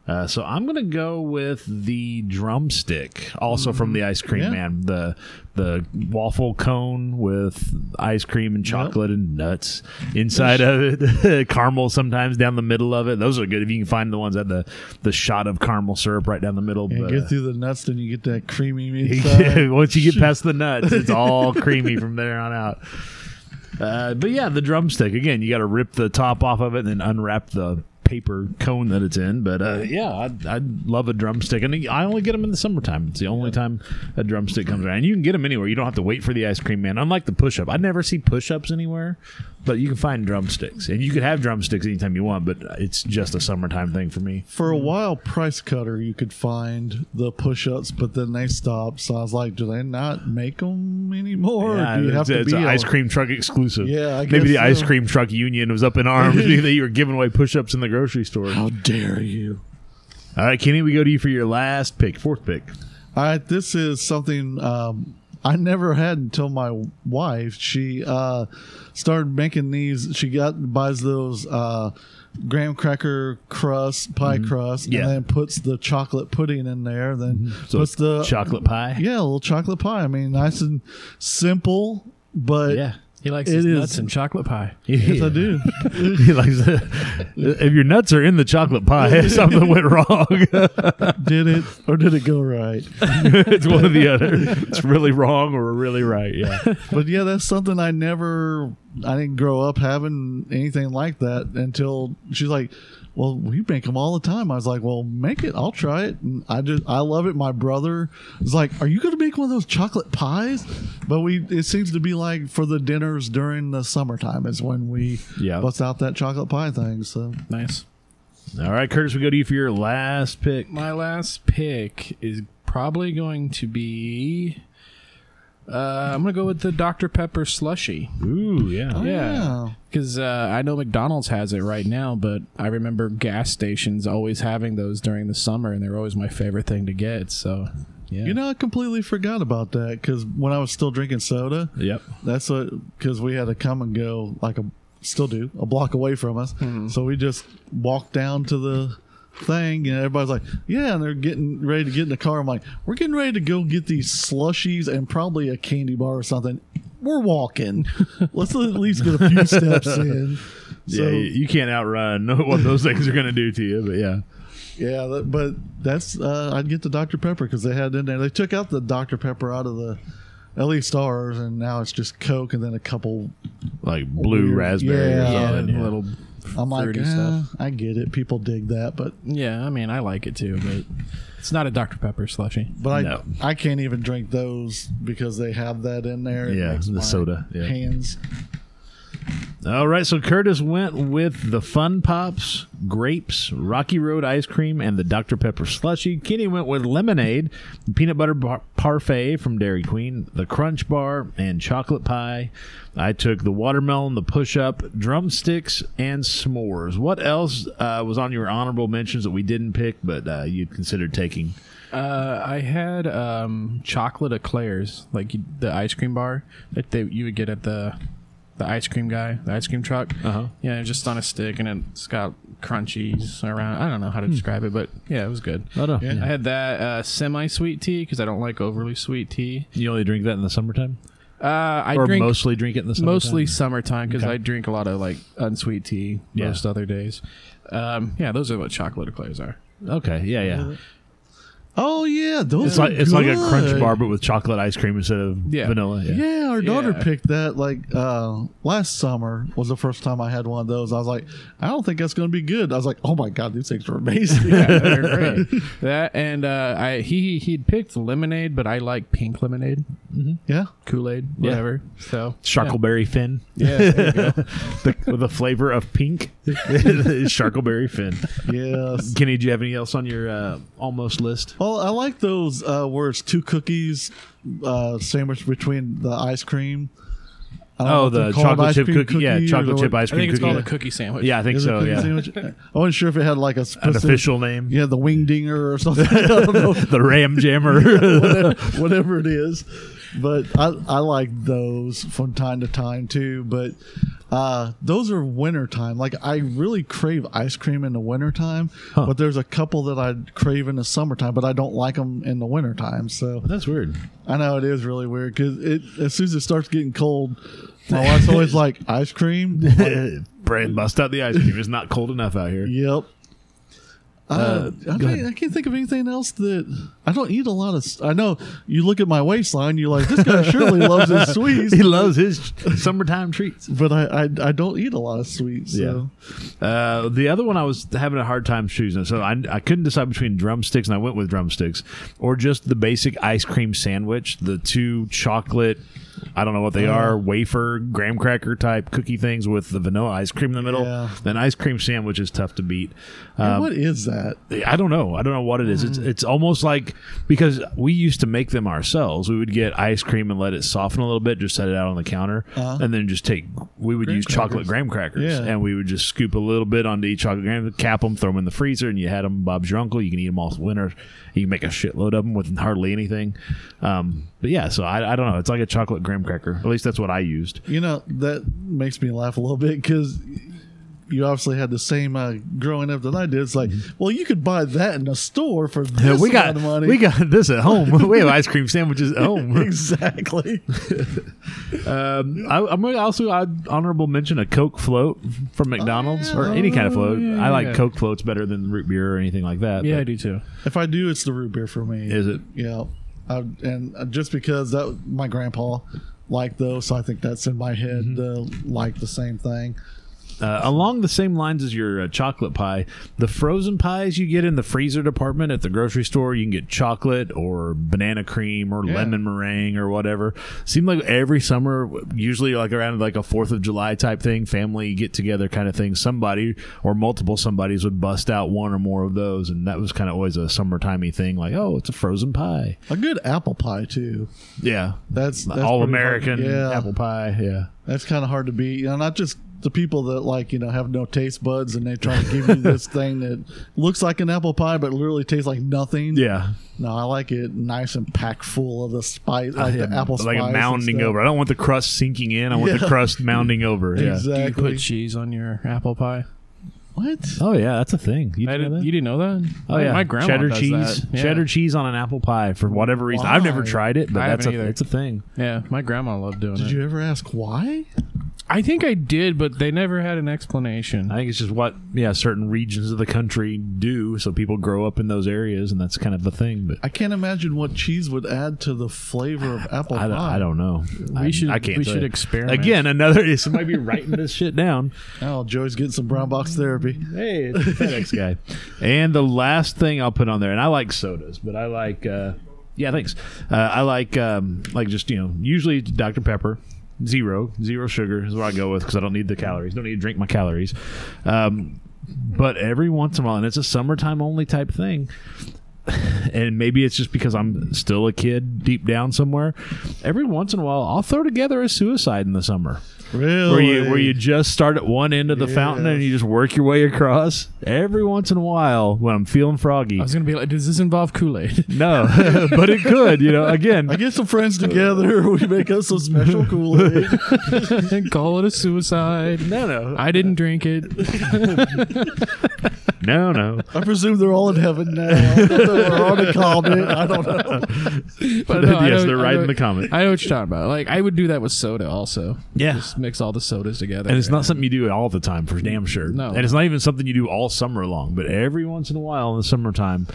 S1: Uh, so I'm gonna go with the drumstick, also from the Ice Cream
S3: Yeah.
S1: Man, the the waffle cone with ice cream and chocolate and nuts inside of it, *laughs* caramel sometimes down the middle of it. Those are good if you can find the ones that the the shot of caramel syrup right down the middle.
S3: And
S1: but,
S3: get through the nuts, then you get that creamy *laughs* inside.
S1: once you get past the *laughs* nuts, it's all creamy from there on out. Uh, but yeah, the drumstick again. You got to rip the top off of it and then unwrap the paper cone that it's in. But uh, yeah, I'd, I'd love a drumstick, and I only get them in the summertime. It's the only time a drumstick comes around. And you can get them anywhere. You don't have to wait for the ice cream man. Unlike the push up, I never see push ups anywhere, but you can find drumsticks, and you can have drumsticks anytime you want. But it's just a summertime thing for me.
S3: For a while, Price Cutter, you could find the push-ups, but then they stopped. So I was like, do they not make them anymore?
S1: Yeah,
S3: or do you have
S1: it's,
S3: to
S1: it's
S3: be
S1: an ice cream truck exclusive.
S3: Yeah, I
S1: maybe the ice cream truck union was up in arms *laughs* that you were giving away push-ups in the grocery store.
S3: How dare you?
S1: All right, Kenny, we go to you for your last pick, fourth pick.
S3: All right, this is something um, I never had until my wife. She uh, started making these. She got buys those uh, graham cracker crust, pie crust,
S1: Mm-hmm. Yeah. Mm-hmm.
S3: and then puts the chocolate pudding in there. Then
S1: So
S3: puts the
S1: chocolate pie.
S3: yeah, a little chocolate pie. I mean, nice and simple, but
S1: Yeah.
S2: He likes
S3: It
S2: his
S3: is-
S2: nuts and chocolate pie.
S3: yes, I do. *laughs*
S1: he likes it. If your nuts are in the chocolate pie, *laughs* something went wrong. *laughs*
S3: did it or did it go right?
S1: it's one or the other. It's really wrong or really right. Yeah.
S3: but yeah, that's something I never, I didn't grow up having anything like that until she's like, well, we make them all the time. I was like, well, make it. I'll try it. And I just, I love it. My brother is like, are you going to make one of those chocolate pies? But we, it seems to be like for the dinners during the summertime is when we
S1: Yeah.
S3: bust out that chocolate pie thing. So
S2: Nice.
S1: All right, Curtis, we go to you for your last pick.
S2: My last pick is probably going to be. Uh, I'm gonna go with the Dr Pepper slushy.
S1: Ooh, yeah.
S2: Yeah, because uh, I know McDonald's has it right now, but I remember gas stations always having those during the summer, and they're always my favorite thing to get. So, yeah,
S3: You know, I completely forgot about that because when I was still drinking soda,
S1: Yep.
S3: That's what because we had to Kum & Go like a still do a block away from us. So we just walked down to the thing and everybody's like, Yeah, and they're getting ready to get in the car. I'm like, We're getting ready to go get these slushies and probably a candy bar or something. We're walking. *laughs* Let's at least get a few *laughs* steps in. So
S1: yeah, you, can't outrun *laughs* what those things are going to do to you, but yeah.
S3: yeah, but that's uh, I'd get the Dr Pepper because they had it in there. They took out the Dr Pepper out of the LE stars and now it's just Coke and then a couple
S1: Like blue
S3: Weird.
S1: raspberry
S3: Yeah.
S2: yeah,
S1: something.
S2: little.
S3: I'm like,
S2: fruity
S3: eh,
S2: stuff.
S3: I get it. People dig that, but
S2: Yeah, I mean, I like it too, but it's not a Dr Pepper slushy.
S3: but I
S1: No.
S3: I can't even drink those because they have that in there. It
S1: Yeah,
S3: makes
S1: the
S3: my
S1: soda, yeah.
S3: hands.
S1: All right, so Curtis went with the Fun Pops, grapes, Rocky Road ice cream, and the Dr. Pepper slushy. Kenny went with lemonade, peanut butter bar- parfait from Dairy Queen, the Crunch Bar, and chocolate pie. I took the watermelon, the push up, drumsticks, and s'mores. What else uh, was on your honorable mentions that we didn't pick, but uh, you'd considered taking?
S2: Uh, I had um, chocolate eclairs, like the ice cream bar that they you would get at the the ice cream guy, the ice cream truck.
S1: Uh-huh.
S2: Yeah, just on a stick, and it's got crunchies around. I don't know how to describe it, but yeah, it was good.
S1: Oh, no.
S2: I had that uh, semi sweet tea because I don't like overly sweet tea.
S1: You only drink that in the summertime?
S2: Uh, I
S1: or
S2: drink
S1: mostly drink it in the summertime?
S2: mostly summertime because
S1: Okay.
S2: I drink a lot of like unsweet tea
S1: Yeah.
S2: most other days. Um, yeah, those are what chocolate eclairs are.
S1: Okay, yeah, yeah.
S3: Oh yeah, those
S1: It's
S3: are
S1: like it's like a crunch bar, but with chocolate ice cream instead of
S2: Yeah.
S1: vanilla. Yeah.
S3: Yeah, our daughter
S2: Yeah.
S3: picked that like uh last summer was the first time I had one of those. I was like, I don't think that's going to be good. I was like, oh my god, these things are amazing.
S2: Yeah, they're *laughs* great. That and uh, I he he'd picked lemonade, but I like pink lemonade,
S3: yeah,
S2: Kool Aid, whatever. So
S1: Sharkleberry fin.
S2: Yeah, yeah there you go. *laughs*
S1: the, with the flavor of pink. *laughs* Sharkleberry fin.
S3: yes.
S1: Kenny, do you have any else on your uh, almost list?
S3: Well, I like those uh, where it's two cookies uh, sandwiched between the ice cream. I don't know
S1: Oh,
S3: if they're
S1: the
S3: called
S1: chocolate
S3: ice
S1: chip
S3: cream
S1: cookie. Yeah,
S3: cookie or
S1: chocolate
S3: what-
S1: chip ice
S2: I
S1: cream
S2: think it's
S1: cookie.
S2: called a cookie sandwich.
S1: yeah, I think
S3: Is it
S1: so.
S3: cookie
S1: Yeah,
S3: sandwich? I wasn't sure if it had like a *laughs*
S1: an
S3: specific,
S1: official name.
S3: Yeah, the wing dinger or something. I don't know.
S1: the Ram Jammer.
S3: whatever, *laughs* whatever it is. *laughs* But I, I like those from time to time too. But Uh, those are wintertime. Like I really crave ice cream in the wintertime,
S1: Huh.
S3: but there's a couple that I crave in the summertime, but I don't like them in the wintertime. So
S1: That's weird.
S3: I know it is really weird because it as soon as it starts getting cold, my *laughs* wife's always like ice cream. *laughs*
S1: Brand bust out the ice cream. It's not cold enough out here.
S3: Yep. Uh, I,
S1: go
S3: can't. I can't think of anything else that I don't eat a lot of. I know you look at my waistline, you're like, this guy surely *laughs* loves his sweets.
S1: He loves his *laughs* summertime treats.
S3: but I, I I don't eat a lot of sweets. So.
S1: Uh, the other one I was having a hard time choosing, so I, I couldn't decide between drumsticks, and I went with drumsticks, or just the basic ice cream sandwich, the two chocolate. I don't know what they are, wafer, graham cracker type cookie things with the vanilla ice cream in the middle.
S3: Yeah.
S1: An ice cream sandwich is tough to beat. Um,
S3: what is that?
S1: I don't know. I don't know what it is. It's it's almost like because we used to make them ourselves. We would get ice cream and let it soften a little bit, just set it out on the counter,
S3: Uh-huh.
S1: and then just take. We would
S3: Graham
S1: use chocolate graham crackers,
S3: Yeah.
S1: and we would just scoop a little bit onto each chocolate graham, cap them, throw them in the freezer, and you had them. Bob's your uncle. You can eat them all winter. You can make a shitload of them with hardly anything. Um, but yeah, so I, I don't know. It's like a chocolate graham cracker. At least that's what I used.
S3: You know that makes me laugh a little bit because you obviously had the same uh, growing up that I did. It's like, well, you could buy that in a store for this
S1: we got
S3: amount of money.
S1: we got this at home. *laughs* we have ice cream sandwiches at home. *laughs*
S3: exactly. *laughs*
S1: Um, I, I'm gonna also I'd honorable mention a Coke float from McDonald's or any kind of float. I like
S2: yeah.
S1: Coke floats better than root beer or anything like that.
S2: Yeah, I do too.
S3: if I do, it's the root beer for me.
S1: Is it?
S3: Yeah, I, and uh, just because that my grandpa liked those, so I think that's in my head.
S1: Mm-hmm.
S3: Uh, like the same thing.
S1: Uh, along the same lines as your uh, chocolate pie, the frozen pies you get in the freezer department at the grocery store, you can get chocolate or banana cream or
S3: Yeah.
S1: lemon meringue or whatever. Seem like every summer, usually like around like a Fourth of July type thing, family get together kind of thing. Somebody or multiple somebodies would bust out one or more of those, and that was kind of always a summertimey thing. Like, oh, it's a frozen pie.
S3: A good apple pie too.
S1: Yeah,
S3: That's, that's
S1: all American
S3: Yeah,
S1: apple pie. Yeah.
S3: that's kind of hard to beat. You know, not just the people that like you know have no taste buds and they try to give you this *laughs* thing that looks like an apple pie but literally tastes like nothing.
S1: Yeah.
S3: No, I like it nice and packed full of the spice, like the
S1: Yeah,
S3: apple
S1: like
S3: spice.
S1: a mounding over. I don't want the crust sinking in. I want the crust mounding *laughs* over. Yeah.
S2: Do you put cheese on your apple pie?
S3: what?
S1: Oh yeah, that's a thing. You didn't know that?
S2: you didn't know that?
S1: Oh yeah,
S2: my grandma
S1: cheddar
S2: does
S1: cheese,
S2: that. Yeah.
S1: cheddar cheese on an apple pie for whatever reason. I've never tried it, but
S2: I
S1: that's a,
S2: haven't either.
S1: it's a thing.
S2: Yeah, my grandma loved doing
S3: Did
S2: it.
S3: Did you ever ask why?
S2: I think I did, but they never had an explanation.
S1: I think it's just what yeah certain regions of the country do, so people grow up in those areas, and that's kind of the thing. But
S3: I can't imagine what cheese would add to the flavor of *sighs* apple
S1: I,
S3: pie.
S1: don't- I don't know.
S2: We
S1: I,
S2: should-
S1: I can't.
S2: we should
S1: you.
S2: experiment.
S1: again. Another *laughs* somebody be writing this shit down.
S3: Oh, Joey's getting some brown box therapy.
S1: Hey, it's the FedEx guy. And the last thing I'll put on there, and I like sodas, but I like, uh, yeah, thanks. Uh, I like, um, like just you know, usually Dr Pepper, zero, zero sugar is what I go with because I don't need the calories. Don't need to drink my calories. Um, but every once in a while, and it's a summertime only type thing. *sighs* And maybe it's just because I'm still a kid deep down somewhere. Every once in a while, I'll throw together a suicide in the summer
S3: Really?
S1: where you where you just start at one end of the fountain and you just work your way across. Every once in a while, when I'm feeling froggy,
S2: I was gonna be like, does this involve Kool Aid? *laughs*
S1: no, *laughs* but it could. You know, again,
S3: I get some friends together. *laughs* We make us some special Kool Aid.
S2: And call it a suicide.
S1: no, no,
S2: I didn't drink it.
S1: No, no.
S3: I presume they're all in heaven now. I *laughs* they were on a comment. I don't know. *laughs*
S2: But no,
S1: yes,
S2: know-
S1: they're
S2: I
S1: right in the comment.
S2: I know what you're talking about. Like I would do that with soda also.
S1: Yeah.
S2: Just mix all the sodas together.
S1: And it's not something you do all the time for damn sure.
S2: No.
S1: And it's not even something you do all summer long. But every once in a while in the summertime,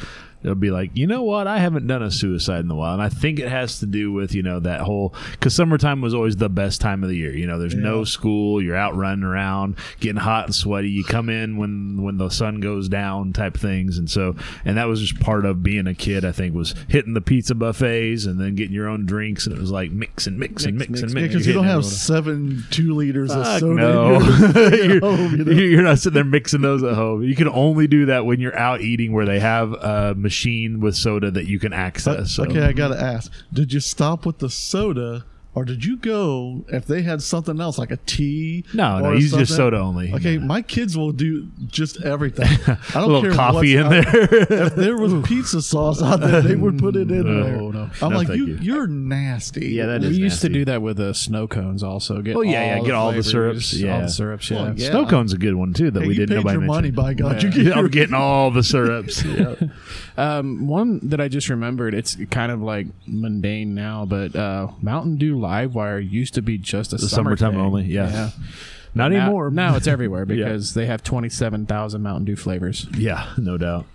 S1: it'll be like, you know what? I haven't done a suicide in a while. And I think it has to do with, you know, that whole, because summertime was always the best time of the year. You know, there's no school. You're out running around, getting hot and sweaty. You come in when, when the sun goes down type things. And so, and that was just part of being a kid, I think, was hitting the pizza buffets and then getting your own drinks. And it was like mix and mix and mix, and mix.
S3: Because you don't have seven two liters of soda.
S1: no. *laughs* you're,
S3: home, you know?
S1: you're not sitting there mixing those at home. You can only do that when you're out eating where they have a machine with soda that you can uh, access. So.
S3: Okay, I gotta ask: Did you stop with the soda, or did you go if they had something else like a tea?
S1: No, no,
S3: or
S1: he's just soda only.
S3: Okay, my kids will do just everything. *laughs* I don't
S1: little
S3: care
S1: coffee in
S3: what's
S1: there.
S3: If there was *laughs* pizza sauce out there, they would put it in
S1: No,
S3: there.
S2: no.
S3: I'm
S1: No,
S3: like, you,
S1: you.
S3: you. are nasty.
S1: Yeah, that
S2: we
S1: is
S2: used to do that with uh, snow cones also. Get
S1: Oh, yeah, yeah, get all the
S2: flavors,
S1: syrups,
S2: all
S1: yeah.
S2: the syrups. Yeah.
S3: Well, yeah.
S1: Snow cone's a good one too that
S3: Hey,
S1: we
S3: you
S1: didn't
S3: paid
S1: nobody
S3: your money,
S1: mention.
S3: by God. You
S2: Yeah.
S3: get
S1: Yeah, *laughs* I'm
S3: your-
S1: getting all the syrups. Yeah.
S2: Um, one that I just remembered, it's kind of like mundane now, but uh, Mountain Dew Livewire used to be just a
S1: The
S2: summer
S1: summertime
S2: thing.
S1: only, yeah. *laughs* Not
S2: Now-
S1: anymore.
S2: Now it's everywhere *laughs*
S1: Yeah.
S2: because they have twenty-seven thousand Mountain Dew flavors.
S1: Yeah, no doubt.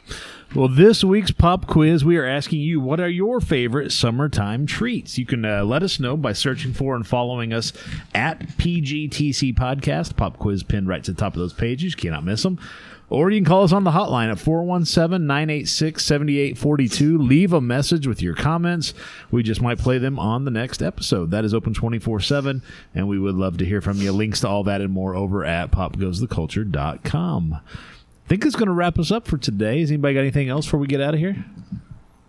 S1: Well, this week's pop quiz, we are asking you what are your favorite summertime treats? You can uh, let us know by searching for and following us at PGTC Podcast. Pop quiz pinned right to the top of those pages. You cannot miss them. Or you can call us on the hotline at 417 986 7842. Leave a message with your comments. We just might play them on the next episode. That is open 24 7, and we would love to hear from you. Links to all that and more over at popgoestheculture.com. I think it's going to wrap us up for today. Has anybody got anything else before we get out of here?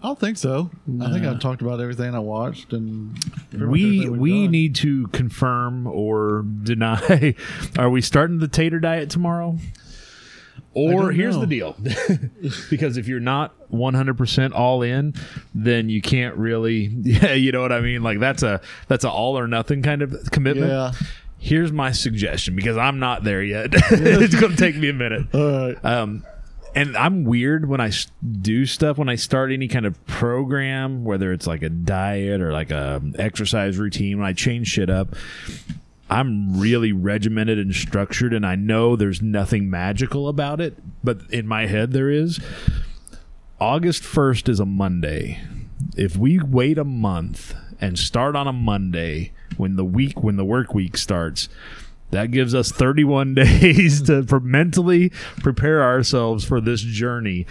S3: I don't think so. I think I've talked about everything I watched, and
S1: We we
S3: done.
S1: need to confirm or deny. *laughs* Are we starting the tater diet tomorrow? Or here's
S3: know.
S1: the deal, *laughs* because if you're not 100% all in, then you can't really, *laughs* yeah, you know what I mean. Like that's a that's a all or nothing kind of commitment.
S3: Yeah.
S1: Here's my suggestion because I'm not there yet. *laughs* it's going to take me a minute.
S3: All right.
S1: Um, and I'm weird when I do stuff when I start any kind of program, whether it's like a diet or like a exercise routine. When I change shit up, I'm really regimented and structured, and I know there's nothing magical about it, but in my head there is. August 1st is a Monday. If we wait a month and start on a Monday when the week when the work week starts, that gives us 31 *laughs* days to for mentally prepare ourselves for this journey.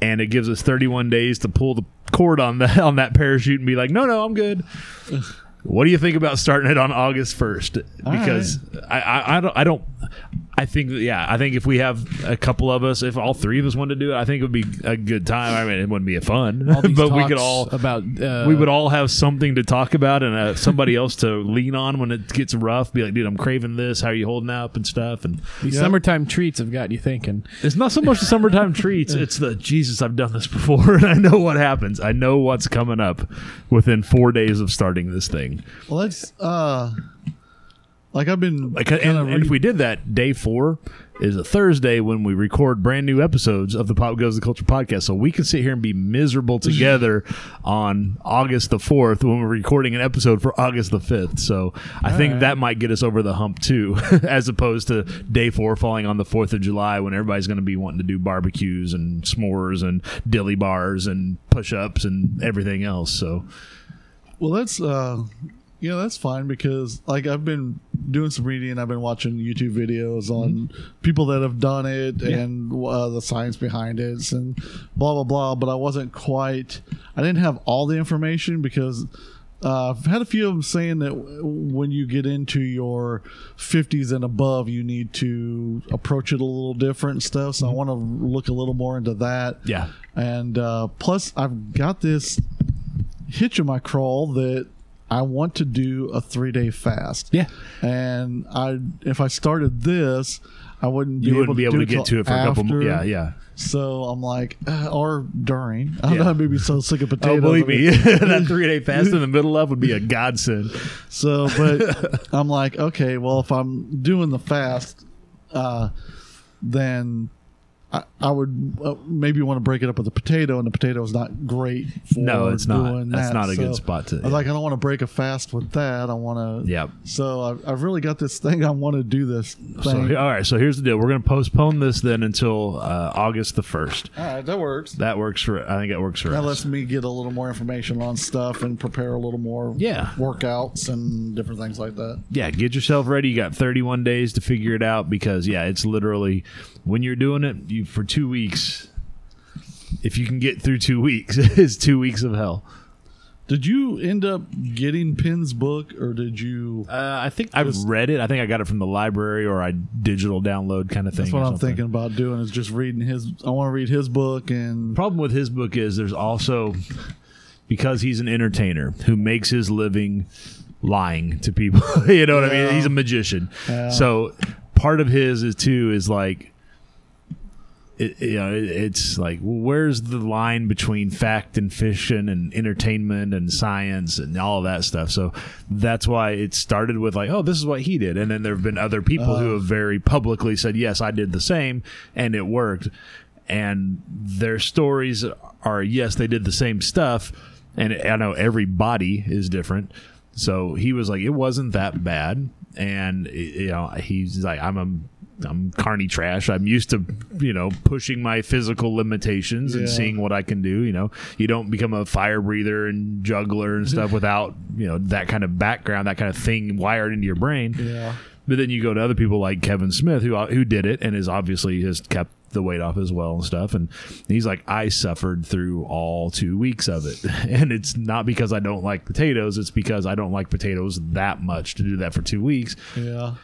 S1: And it gives us 31 days to pull the cord on that on that parachute and be like, "No, no, I'm good." *laughs* What do you think about starting it on August 1st? Because I, I, I don't I don't I think yeah, I think if we have a couple of us, if all three of us wanted to do it, I think it would be a good time. I mean, it wouldn't be a fun,
S2: All these *laughs*
S1: but we could all
S2: about uh,
S1: we would all have something to talk about and uh, somebody else to lean on when it gets rough. Be like, dude, I'm craving this. How are you holding up and stuff? And
S2: these
S3: Yep.
S2: summertime treats have got you thinking.
S1: it's not so much the summertime *laughs* treats; it's the Jesus. I've done this before, *laughs* and I know what happens. I know what's coming up within four days of starting this thing.
S3: Well, that's uh, like I've been
S1: Like, and, and if we did that, day four is a Thursday when we record brand new episodes of the Pop Goes the Culture podcast. So we can sit here and be miserable together *laughs* on August the 4th when we're recording an episode for August the 5th. So I think that might get us over the hump too, *laughs* as opposed to day four falling on the 4th of July when everybody's going to be wanting to do barbecues and s'mores and dilly bars and push ups and everything else. So
S3: Well, that's uh, yeah, that's fine because like I've been doing some reading. and I've been watching YouTube videos on people that have done it and uh, the science behind it and blah blah blah. But I wasn't quite. I didn't have all the information because. Uh, I've had a few of them saying that w- when you get into your 50s and above, you need to approach it a little different and stuff. So I want to look a little more into that.
S1: yeah.
S3: And uh, plus, I've got this hitch in my crawl that I want to do a three day fast.
S1: Yeah.
S3: And I, if I started this, I wouldn't be
S1: You
S3: able
S1: wouldn't be able to get to it for a couple.
S3: after.
S1: Yeah, yeah.
S3: So I'm like, uh, or during. I *laughs* don't
S1: Yeah.
S3: know. I'd be so sick of potatoes.
S1: Oh, believe me, *laughs* *laughs* that three day fast in the middle of would be a godsend.
S3: So, but I'm like, okay, well, if I'm doing the fast, uh, then I, I would uh, maybe want to break it up with a potato, and the potato is not great for
S1: No, it's not. That's
S3: that.
S1: not a good spot to-
S3: I was like, I don't want to break a fast with that. I want to.
S1: Yeah.
S3: So I've, I've really got this thing. I want to do this thing.
S1: So, all right. So here's the deal. We're going to postpone this then until uh, August the first.
S3: all right, that works.
S1: That works for. I think it works for
S3: That
S1: us.
S3: lets me get a little more information on stuff and prepare a little more
S1: Yeah.
S3: workouts and different things like that.
S1: yeah, get yourself ready. You got 31 days to figure it out because yeah, it's literally when you're doing it you for two weeks. If you can get through two weeks, *laughs* it's two weeks of hell.
S3: Did you end up getting Penn's book, or did you?
S1: Uh, I think I've
S3: Just-
S1: read it. I think I got it from the library or I digital download kind of thing.
S3: That's what I'm thinking about doing is just reading his. I want to read his book and
S1: problem with his book is there's also because he's an entertainer who makes his living lying to people. *laughs* you know what I mean? He's a magician.
S3: Yeah.
S1: So part of his is too is like it, you know, it, it's like where's the line between fact and fiction and entertainment and science and all of that stuff. So that's why it started with like, oh, this is what he did, and then there have been other people who uh-huh. have very publicly said, yes, I did the same, and it worked. And their stories are yes, they did the same stuff, and I know every body is different. So he was like, it wasn't that bad, and you know, he's like, I'm a I'm carny trash. I'm used to, you know, pushing my physical limitations and seeing what I can do. You know, you don't become a fire breather and juggler and stuff *laughs* without, you know, that kind of background, that kind of thing wired into your brain.
S3: Yeah.
S1: But then you go to other people like Kevin Smith, who who did it and is obviously has kept the weight off as well and stuff. And he's like, I suffered through all two weeks of it, *laughs* and it's not because I don't like potatoes; it's because I don't like potatoes that much to do that for two weeks.
S3: Yeah.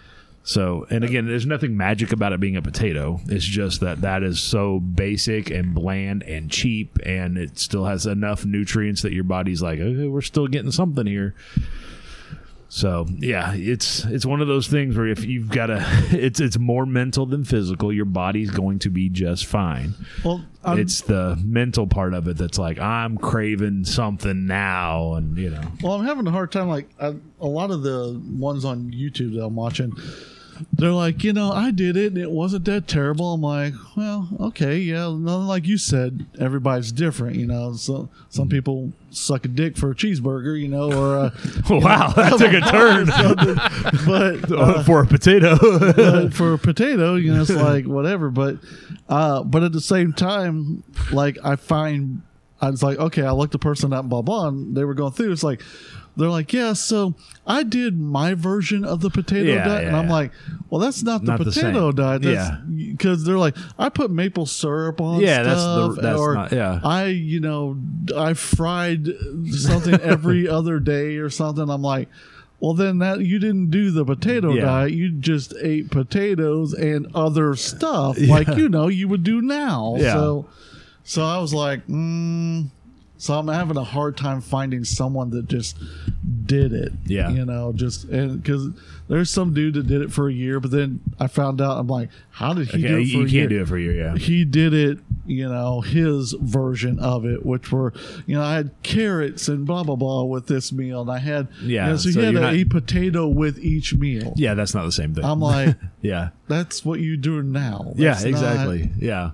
S1: So, and again, there's nothing magic about it being a potato. It's just that that is so basic and bland and cheap, and it still has enough nutrients that your body's like, okay, we're still getting something here. So, yeah, it's it's one of those things where if you've got a, *laughs* it's it's more mental than physical. Your body's going to be just fine.
S3: Well, I'm,
S1: it's the mental part of it that's like I'm craving something now, and you know,
S3: Well, I'm having a hard time. Like I, a lot of the ones on YouTube that I'm watching, they're like, you know, I did it and it wasn't that terrible. I'm like, well, okay, yeah. Like you said, everybody's different. You know, so some people suck a dick for a cheeseburger, you know, or uh, *laughs*
S1: wow, that *laughs* took a turn *laughs*
S3: but uh,
S1: for a potato.
S3: for a potato, you know, it's like whatever. But uh, but at the same time, like I find I was like, okay, I looked the person up, and blah blah, and they were going through. It's like they're like, yeah, so I did my version of the potato
S1: Yeah,
S3: diet, and I'm
S1: yeah.
S3: like, well, that's not the
S1: Not
S3: potato
S1: same.
S3: diet. That's,
S1: Yeah.
S3: because they're like, I put maple syrup on.
S1: Yeah, that's the-
S3: stuff,
S1: that's
S3: or
S1: not- yeah.
S3: I, you know, I fried something *laughs* every other day or something. I'm like. Well, then that you didn't do the potato
S1: Yeah.
S3: diet. You just ate potatoes and other stuff, *laughs* like you know you would do now.
S1: Yeah.
S3: So, so I was like, mm. So I'm having a hard time finding someone that just did it.
S1: Yeah.
S3: you know, just and because there's some dude that did it for a year, but then I found out I'm like, how did he
S1: Okay,
S3: do it
S1: you
S3: for a
S1: can't
S3: year?
S1: do it for a year, yeah.
S3: he did it you know his version of it which were you know i had carrots and blah blah blah with this meal and i had
S1: Yeah,
S3: you know, so,
S1: so
S3: you had
S1: you're not-
S3: eat potato with each meal
S1: Yeah, that's not the same thing.
S3: i'm *laughs* like
S1: yeah.
S3: that's what you do now
S1: Yeah,
S3: That's not-
S1: exactly. Yeah.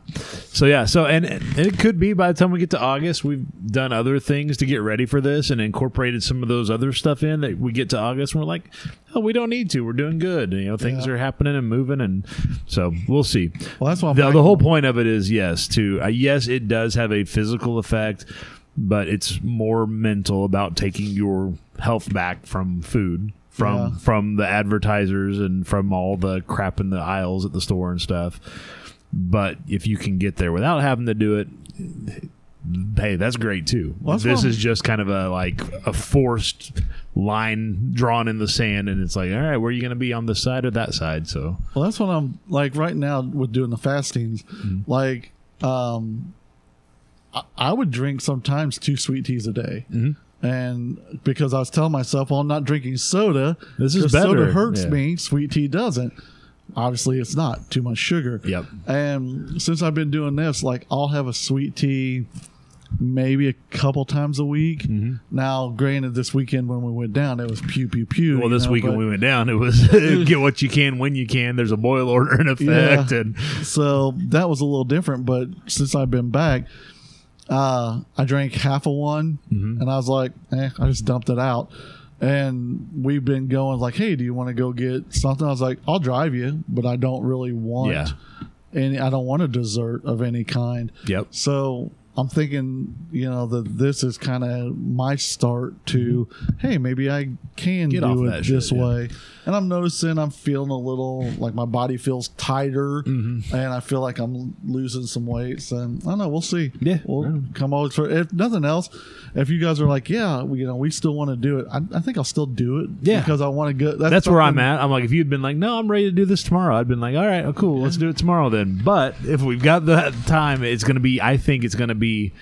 S1: So yeah, so and, and it could be by the time we get to August, we've done other things to get ready for this and incorporated some of those other stuff in that we get to August and we're like, oh, we don't need to. We're doing good. You know, things
S3: Yeah.
S1: are happening and moving, and so we'll see.
S3: well that's why
S1: the, the whole point of it is yes to uh, yes it does have a physical effect but it's more mental about taking your health back from food from
S3: Yeah.
S1: from the advertisers and from all the crap in the aisles at the store and stuff but if you can get there without having to do it hey that's great too
S3: Well,
S1: this is just kind of a like a forced line drawn in the sand and it's like all right where are you going to be on this side or that side so
S3: Well, that's what I'm like right now with doing the fastings.
S1: Mm-hmm.
S3: Like, um, I, I would drink sometimes two sweet teas a day.
S1: Mm-hmm.
S3: And because I was telling myself, well, I'm not drinking soda.
S1: This is better.
S3: Soda hurts
S1: Yeah.
S3: me. Sweet tea doesn't. Obviously, it's not too much sugar.
S1: Yep.
S3: And since I've been doing this, like, I'll have a sweet tea maybe a couple times a week.
S1: Mm-hmm.
S3: Now, granted, this weekend when we went down, it was pew pew pew.
S1: Well, this
S3: know,
S1: weekend we went down. It was *laughs* *laughs* get what you can when you can. There's a boil order in effect,
S3: Yeah.
S1: and
S3: so that was a little different. But since I've been back, uh, I drank half of one,
S1: Mm-hmm.
S3: and I was like, eh, I just dumped it out. And we've been going like, hey, do you want to go get something? I was like, I'll drive you, but I don't really want
S1: Yeah.
S3: any. I don't want a dessert of any kind.
S1: yep,
S3: So I'm thinking, you know, that this is kind of my start to, hey, maybe I can
S1: Get
S3: do it this
S1: shit, yeah.
S3: And I'm noticing I'm feeling a little like my body feels tighter,
S1: Mm-hmm.
S3: and I feel like I'm losing some weight. So I don't know. We'll see.
S1: Yeah.
S3: we'll come over for if nothing else. If you guys are like, yeah, we, you know, we still want to do it. I, I think I'll still do it.
S1: Yeah.
S3: because I want to go. That's,
S1: that's where I'm at. I'm like, if you'd been like, no, I'm ready to do this tomorrow, I'd been like, all right, oh, cool, let's do it tomorrow then. But if we've got that time, it's going to be. I think it's going to be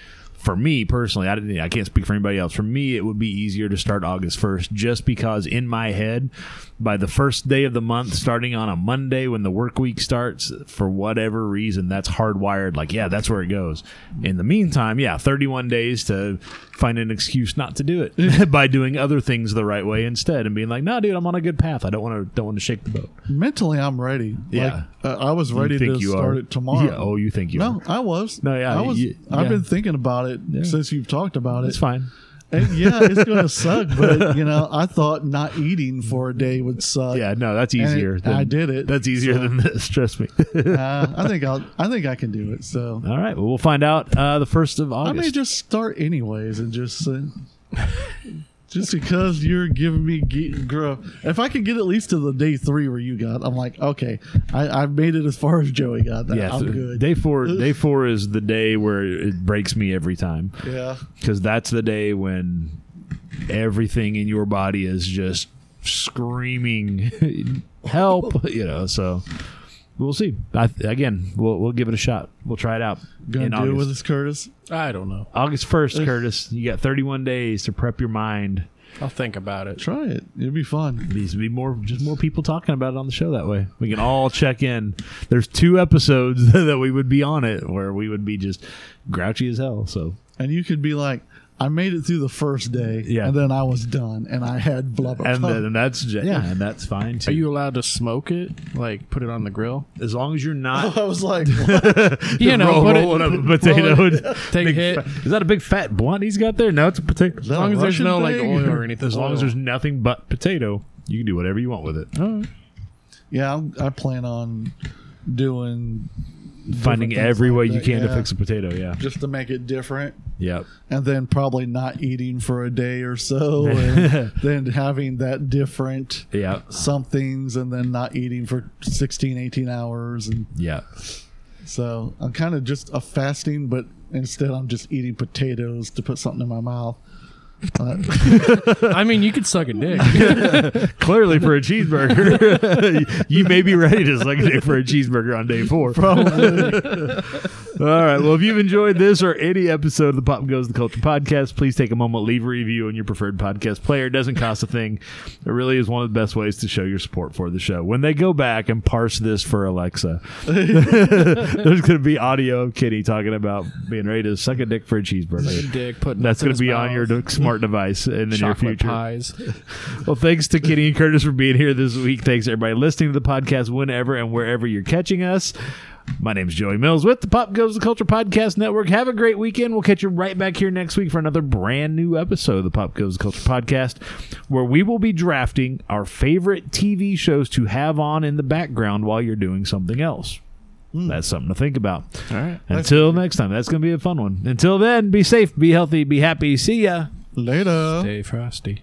S1: for me personally, I didn't. I can't speak for anybody else. For me, it would be easier to start August first, just because in my head, by the first day of the month, starting on a Monday when the work week starts, for whatever reason, that's hardwired. Like, yeah, that's where it goes. In the meantime, yeah, 31 days to find an excuse not to do it *laughs* by doing other things the right way instead, and being like, no, dude, I'm on a good path. I don't want to don't want to shake the boat.
S3: Mentally, I'm ready.
S1: Yeah.
S3: Like, uh, I was ready
S1: think
S3: to
S1: you
S3: start
S1: are?
S3: it tomorrow.
S1: Yeah, oh, you think you
S3: No,
S1: are.
S3: I was.
S1: No, yeah,
S3: I was.
S1: you-
S3: I've been thinking about it since you've talked about it.
S1: It's fine.
S3: And yeah, it's gonna *laughs* suck, but you know, I thought not eating for a day would suck.
S1: Yeah, no, that's
S3: it-
S1: easier. than-
S3: I did it,
S1: That's easier
S3: so-
S1: than this. Trust me. *laughs*
S3: Uh, I think *laughs* I'll. I think I can do it. So
S1: All right. Well, we'll find out uh, the first of August.
S3: I may just start anyways and just. Uh, just because you're giving me ge- growth, if I could get at least to the day three where you got, I'm like, okay, I, I've made it as far as Joey got. That
S1: yeah,
S3: I'm
S1: th-
S3: good.
S1: day four. *laughs* Day four is the day where it breaks me every time
S3: yeah,
S1: because that's the day when everything in your body is just screaming *laughs* help. *laughs* You know, so we'll see. I, again, we'll we'll give it a shot. We'll try it out
S3: gonna do
S1: August.
S3: it with this, Curtis.
S2: I don't know.
S1: August first, Curtis. You got 31 days to prep your mind.
S2: I'll think about it.
S3: Try it. It'd be fun.
S1: needs to be more just more people talking about it on the show that way we can all check in there's two episodes *laughs* that we would be on it where we would be just grouchy as hell so
S3: And you could be like, I made it through the first day,
S1: Yeah.
S3: and then I was done, and I had blah blah.
S1: and then and that's ju- yeah and that's fine too
S2: Are you allowed to smoke it? Like put it on the grill?
S1: as long as you're not *laughs*
S3: I was like. *laughs* *laughs*
S2: You know,
S1: roll,
S2: put
S1: rolling
S2: it,
S1: up a potato
S2: roll
S1: and
S2: it, take a
S1: big
S2: hit.
S1: fat- is that a big fat blunt he's got there no it's a potato
S2: As long as there's
S3: Russian
S2: no like
S3: thing?
S2: oil or anything.
S1: as long as there's nothing but potato you can do whatever you want with it
S3: yeah, I'm, I plan on doing
S1: finding every
S3: like
S1: way you
S3: that,
S1: can to fix a potato yeah.
S3: Just to make it different.
S1: yep.
S3: And then probably not eating for a day or so and *laughs* then having that different
S1: yeah
S3: somethings and then not eating for 16 18 hours and
S1: yeah
S3: so i'm kind of just a fasting but instead i'm just eating potatoes to put something in my mouth
S2: I mean, you could suck a dick. *laughs*
S1: Clearly, for a cheeseburger, *laughs* you may be ready to suck a dick for a cheeseburger on day four. *laughs* All right. Well, if you've enjoyed this or any episode of the Pop Goes the Culture podcast, please take a moment, leave a review on your preferred podcast player. It doesn't cost a thing. It really is one of the best ways to show your support for the show. When they go back and parse this for Alexa, *laughs* there's going to be audio of Kenny talking about being ready to suck a dick for a cheeseburger.
S2: A dick, put
S1: That's
S2: going
S1: to be on your *laughs* smart device in the near future.
S2: pies. *laughs*
S1: Well, thanks to Kenny and Curtis for being here this week. Thanks everybody listening to the podcast whenever and wherever you're catching us. My name's Joey Mills with the Pop Goes the Culture Podcast Network. Have a great weekend. We'll catch you right back here next week for another brand new episode of the Pop Goes the Culture Podcast, where we will be drafting our favorite TV shows to have on in the background while you're doing something else. Hmm. That's something to think about.
S2: All right.
S1: Until next time, that's going to be a fun one. Until then, be safe, be healthy, be happy. See ya.
S3: later
S2: Stay frosty.